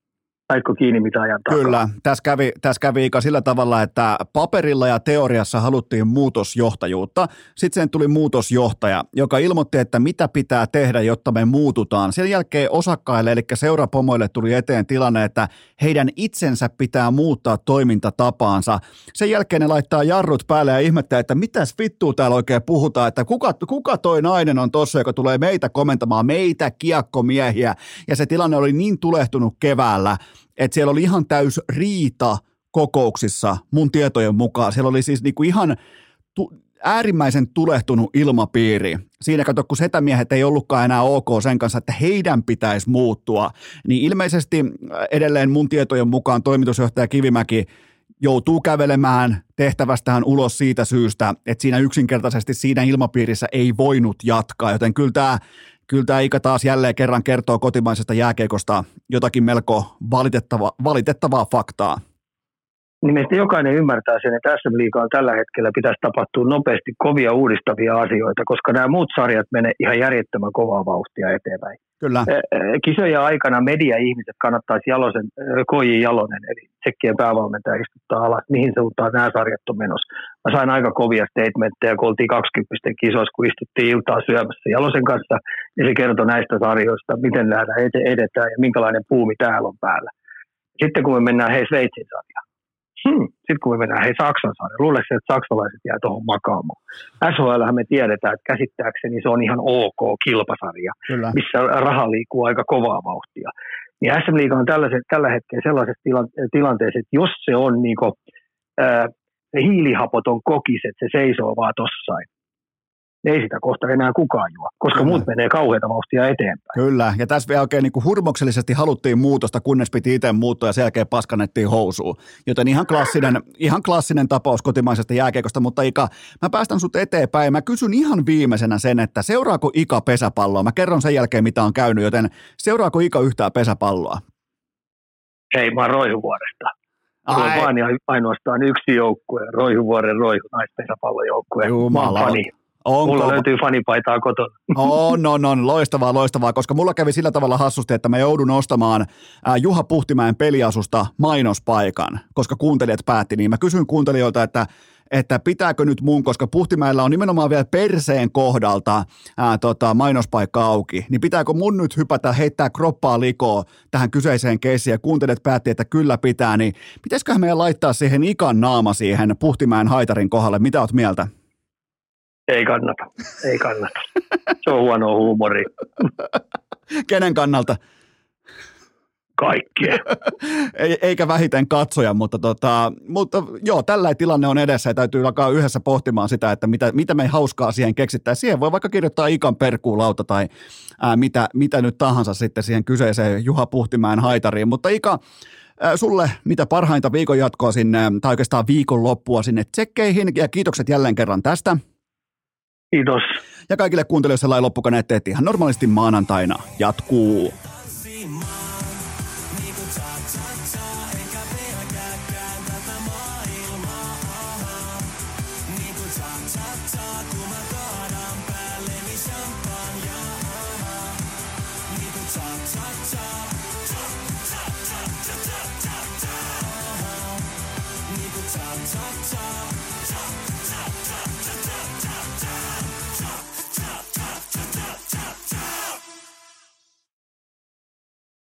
Speaker 3: Saitko kiinni mitä ajan takaa?
Speaker 1: Kyllä, tässä kävi, tässä kävi Ika sillä tavalla, että paperilla ja teoriassa haluttiin muutosjohtajuutta. Sitten sen tuli muutosjohtaja, joka ilmoitti, että mitä pitää tehdä, jotta me muututaan. Sen jälkeen osakkaille, eli seurapomoille tuli eteen tilanne, että heidän itsensä pitää muuttaa toimintatapaansa. Sen jälkeen ne laittaa jarrut päälle ja ihmettää, että mitäs vittua täällä oikein puhutaan, että kuka, kuka toi nainen on tossa, joka tulee meitä komentamaan, meitä kiekkomiehiä. Ja se tilanne oli niin tulehtunut keväällä, että siellä oli ihan täys riita kokouksissa mun tietojen mukaan. Siellä oli siis niinku ihan tu- äärimmäisen tulehtunut ilmapiiri. Siinä kato, kun setämiehet ei ollutkaan enää ok sen kanssa, että heidän pitäisi muuttua, niin ilmeisesti edelleen mun tietojen mukaan toimitusjohtaja Kivimäki joutuu kävelemään tehtävästään ulos siitä syystä, että siinä yksinkertaisesti siinä ilmapiirissä ei voinut jatkaa, joten kyllä tämä kyllä tämä Ika taas jälleen kerran kertoo kotimaisesta jääkeikosta jotakin melko valitettava, valitettavaa faktaa.
Speaker 3: Nimestä jokainen ymmärtää sen, että SM Liigaan tällä hetkellä pitäisi tapahtua nopeasti kovia uudistavia asioita, koska nämä muut sarjat menee ihan järjettömän kovaa vauhtia eteenpäin.
Speaker 1: Kyllä.
Speaker 3: Kisojen aikana media-ihmiset kannattaisi Jalosen, Koji Jalonen, eli tsekkien päävalmentaja istuttaa alas, mihin suuntaan nämä sarjat on menossa. Mä sain aika kovia statementteja, kun oltiin 20 kisoissa, kun istuttiin iltaa syömässä Jalosen kanssa, ja se kertoi näistä sarjoista, miten nähdään edetään ja minkälainen puumi täällä on päällä. Sitten kun me mennään hei Sveitsin sarjaan, Hmm. Sitten kun me mennään hei Saksan sarja, luuleeko että saksalaiset jää tuohon makaamaan? SHL me tiedetään, että käsittääkseni se on ihan ok kilpasarja,
Speaker 1: Kyllä.
Speaker 3: missä raha liikkuu aika kovaa vauhtia. Niin SM Liiga on tällä hetkellä sellaisessa tilanteessa, että jos se on niinku, ää, se hiilihapoton kokis, että se seisoo vaan tossain, ei sitä kohta enää kukaan juo, koska Kyllä. muut menee kauheita vauhtia eteenpäin.
Speaker 1: Kyllä, ja tässä vielä oikein niin kuin hurmoksellisesti haluttiin muutosta, kunnes piti itse muuttua ja sen jälkeen paskannettiin housuun. Joten ihan klassinen, ihan klassinen tapaus kotimaisesta jääkeikosta, mutta Ika, mä päästän sut eteenpäin. Mä kysyn ihan viimeisenä sen, että seuraako Ika pesäpalloa? Mä kerron sen jälkeen, mitä on käynyt, joten seuraako Ika yhtään pesäpalloa?
Speaker 3: Hei, mä oon Roihuvuoresta. Mulla on vaan ja ainoastaan yksi joukkue, Roihuvuoren Roihu, naispesäpallojoukkue.
Speaker 1: Jumala.
Speaker 3: Mä fani. Onko? Mulla löytyy fanipaitaa kotona.
Speaker 1: On, on, on. Loistavaa, loistavaa, koska mulla kävi sillä tavalla hassusti, että mä joudun ostamaan Juha Puhtimäen peliasusta mainospaikan, koska kuuntelijat päätti niin. Mä kysyin kuuntelijoilta, että että pitääkö nyt mun, koska Puhtimäellä on nimenomaan vielä perseen kohdalta ää, tota, mainospaikka auki, niin pitääkö mun nyt hypätä, heittää kroppaa likoa tähän kyseiseen keissiin ja kuuntelijat päätti, että kyllä pitää, niin pitäisiköhän meidän laittaa siihen ikan naama siihen Puhtimäen haitarin kohdalle, mitä oot mieltä?
Speaker 3: Ei kannata, ei kannata. Se on huono huumori.
Speaker 1: Kenen kannalta?
Speaker 3: Kaikkea.
Speaker 1: Eikä vähiten katsoja, mutta, tota, mutta joo, tällä tilanne on edessä ja täytyy alkaa yhdessä pohtimaan sitä, että mitä, mitä me hauskaa siihen keksittää. Siihen voi vaikka kirjoittaa ikan perkuulauta tai ää, mitä, mitä nyt tahansa sitten siihen kyseiseen Juha Puhtimäen haitariin. Mutta Ika, sulle mitä parhainta viikon jatkoa sinne, tai oikeastaan viikon loppua sinne tsekkeihin, ja kiitokset jälleen kerran tästä.
Speaker 3: Kiitos.
Speaker 1: Ja kaikille kuuntelijoille sellainen loppukaneet, että ihan normaalisti maanantaina jatkuu.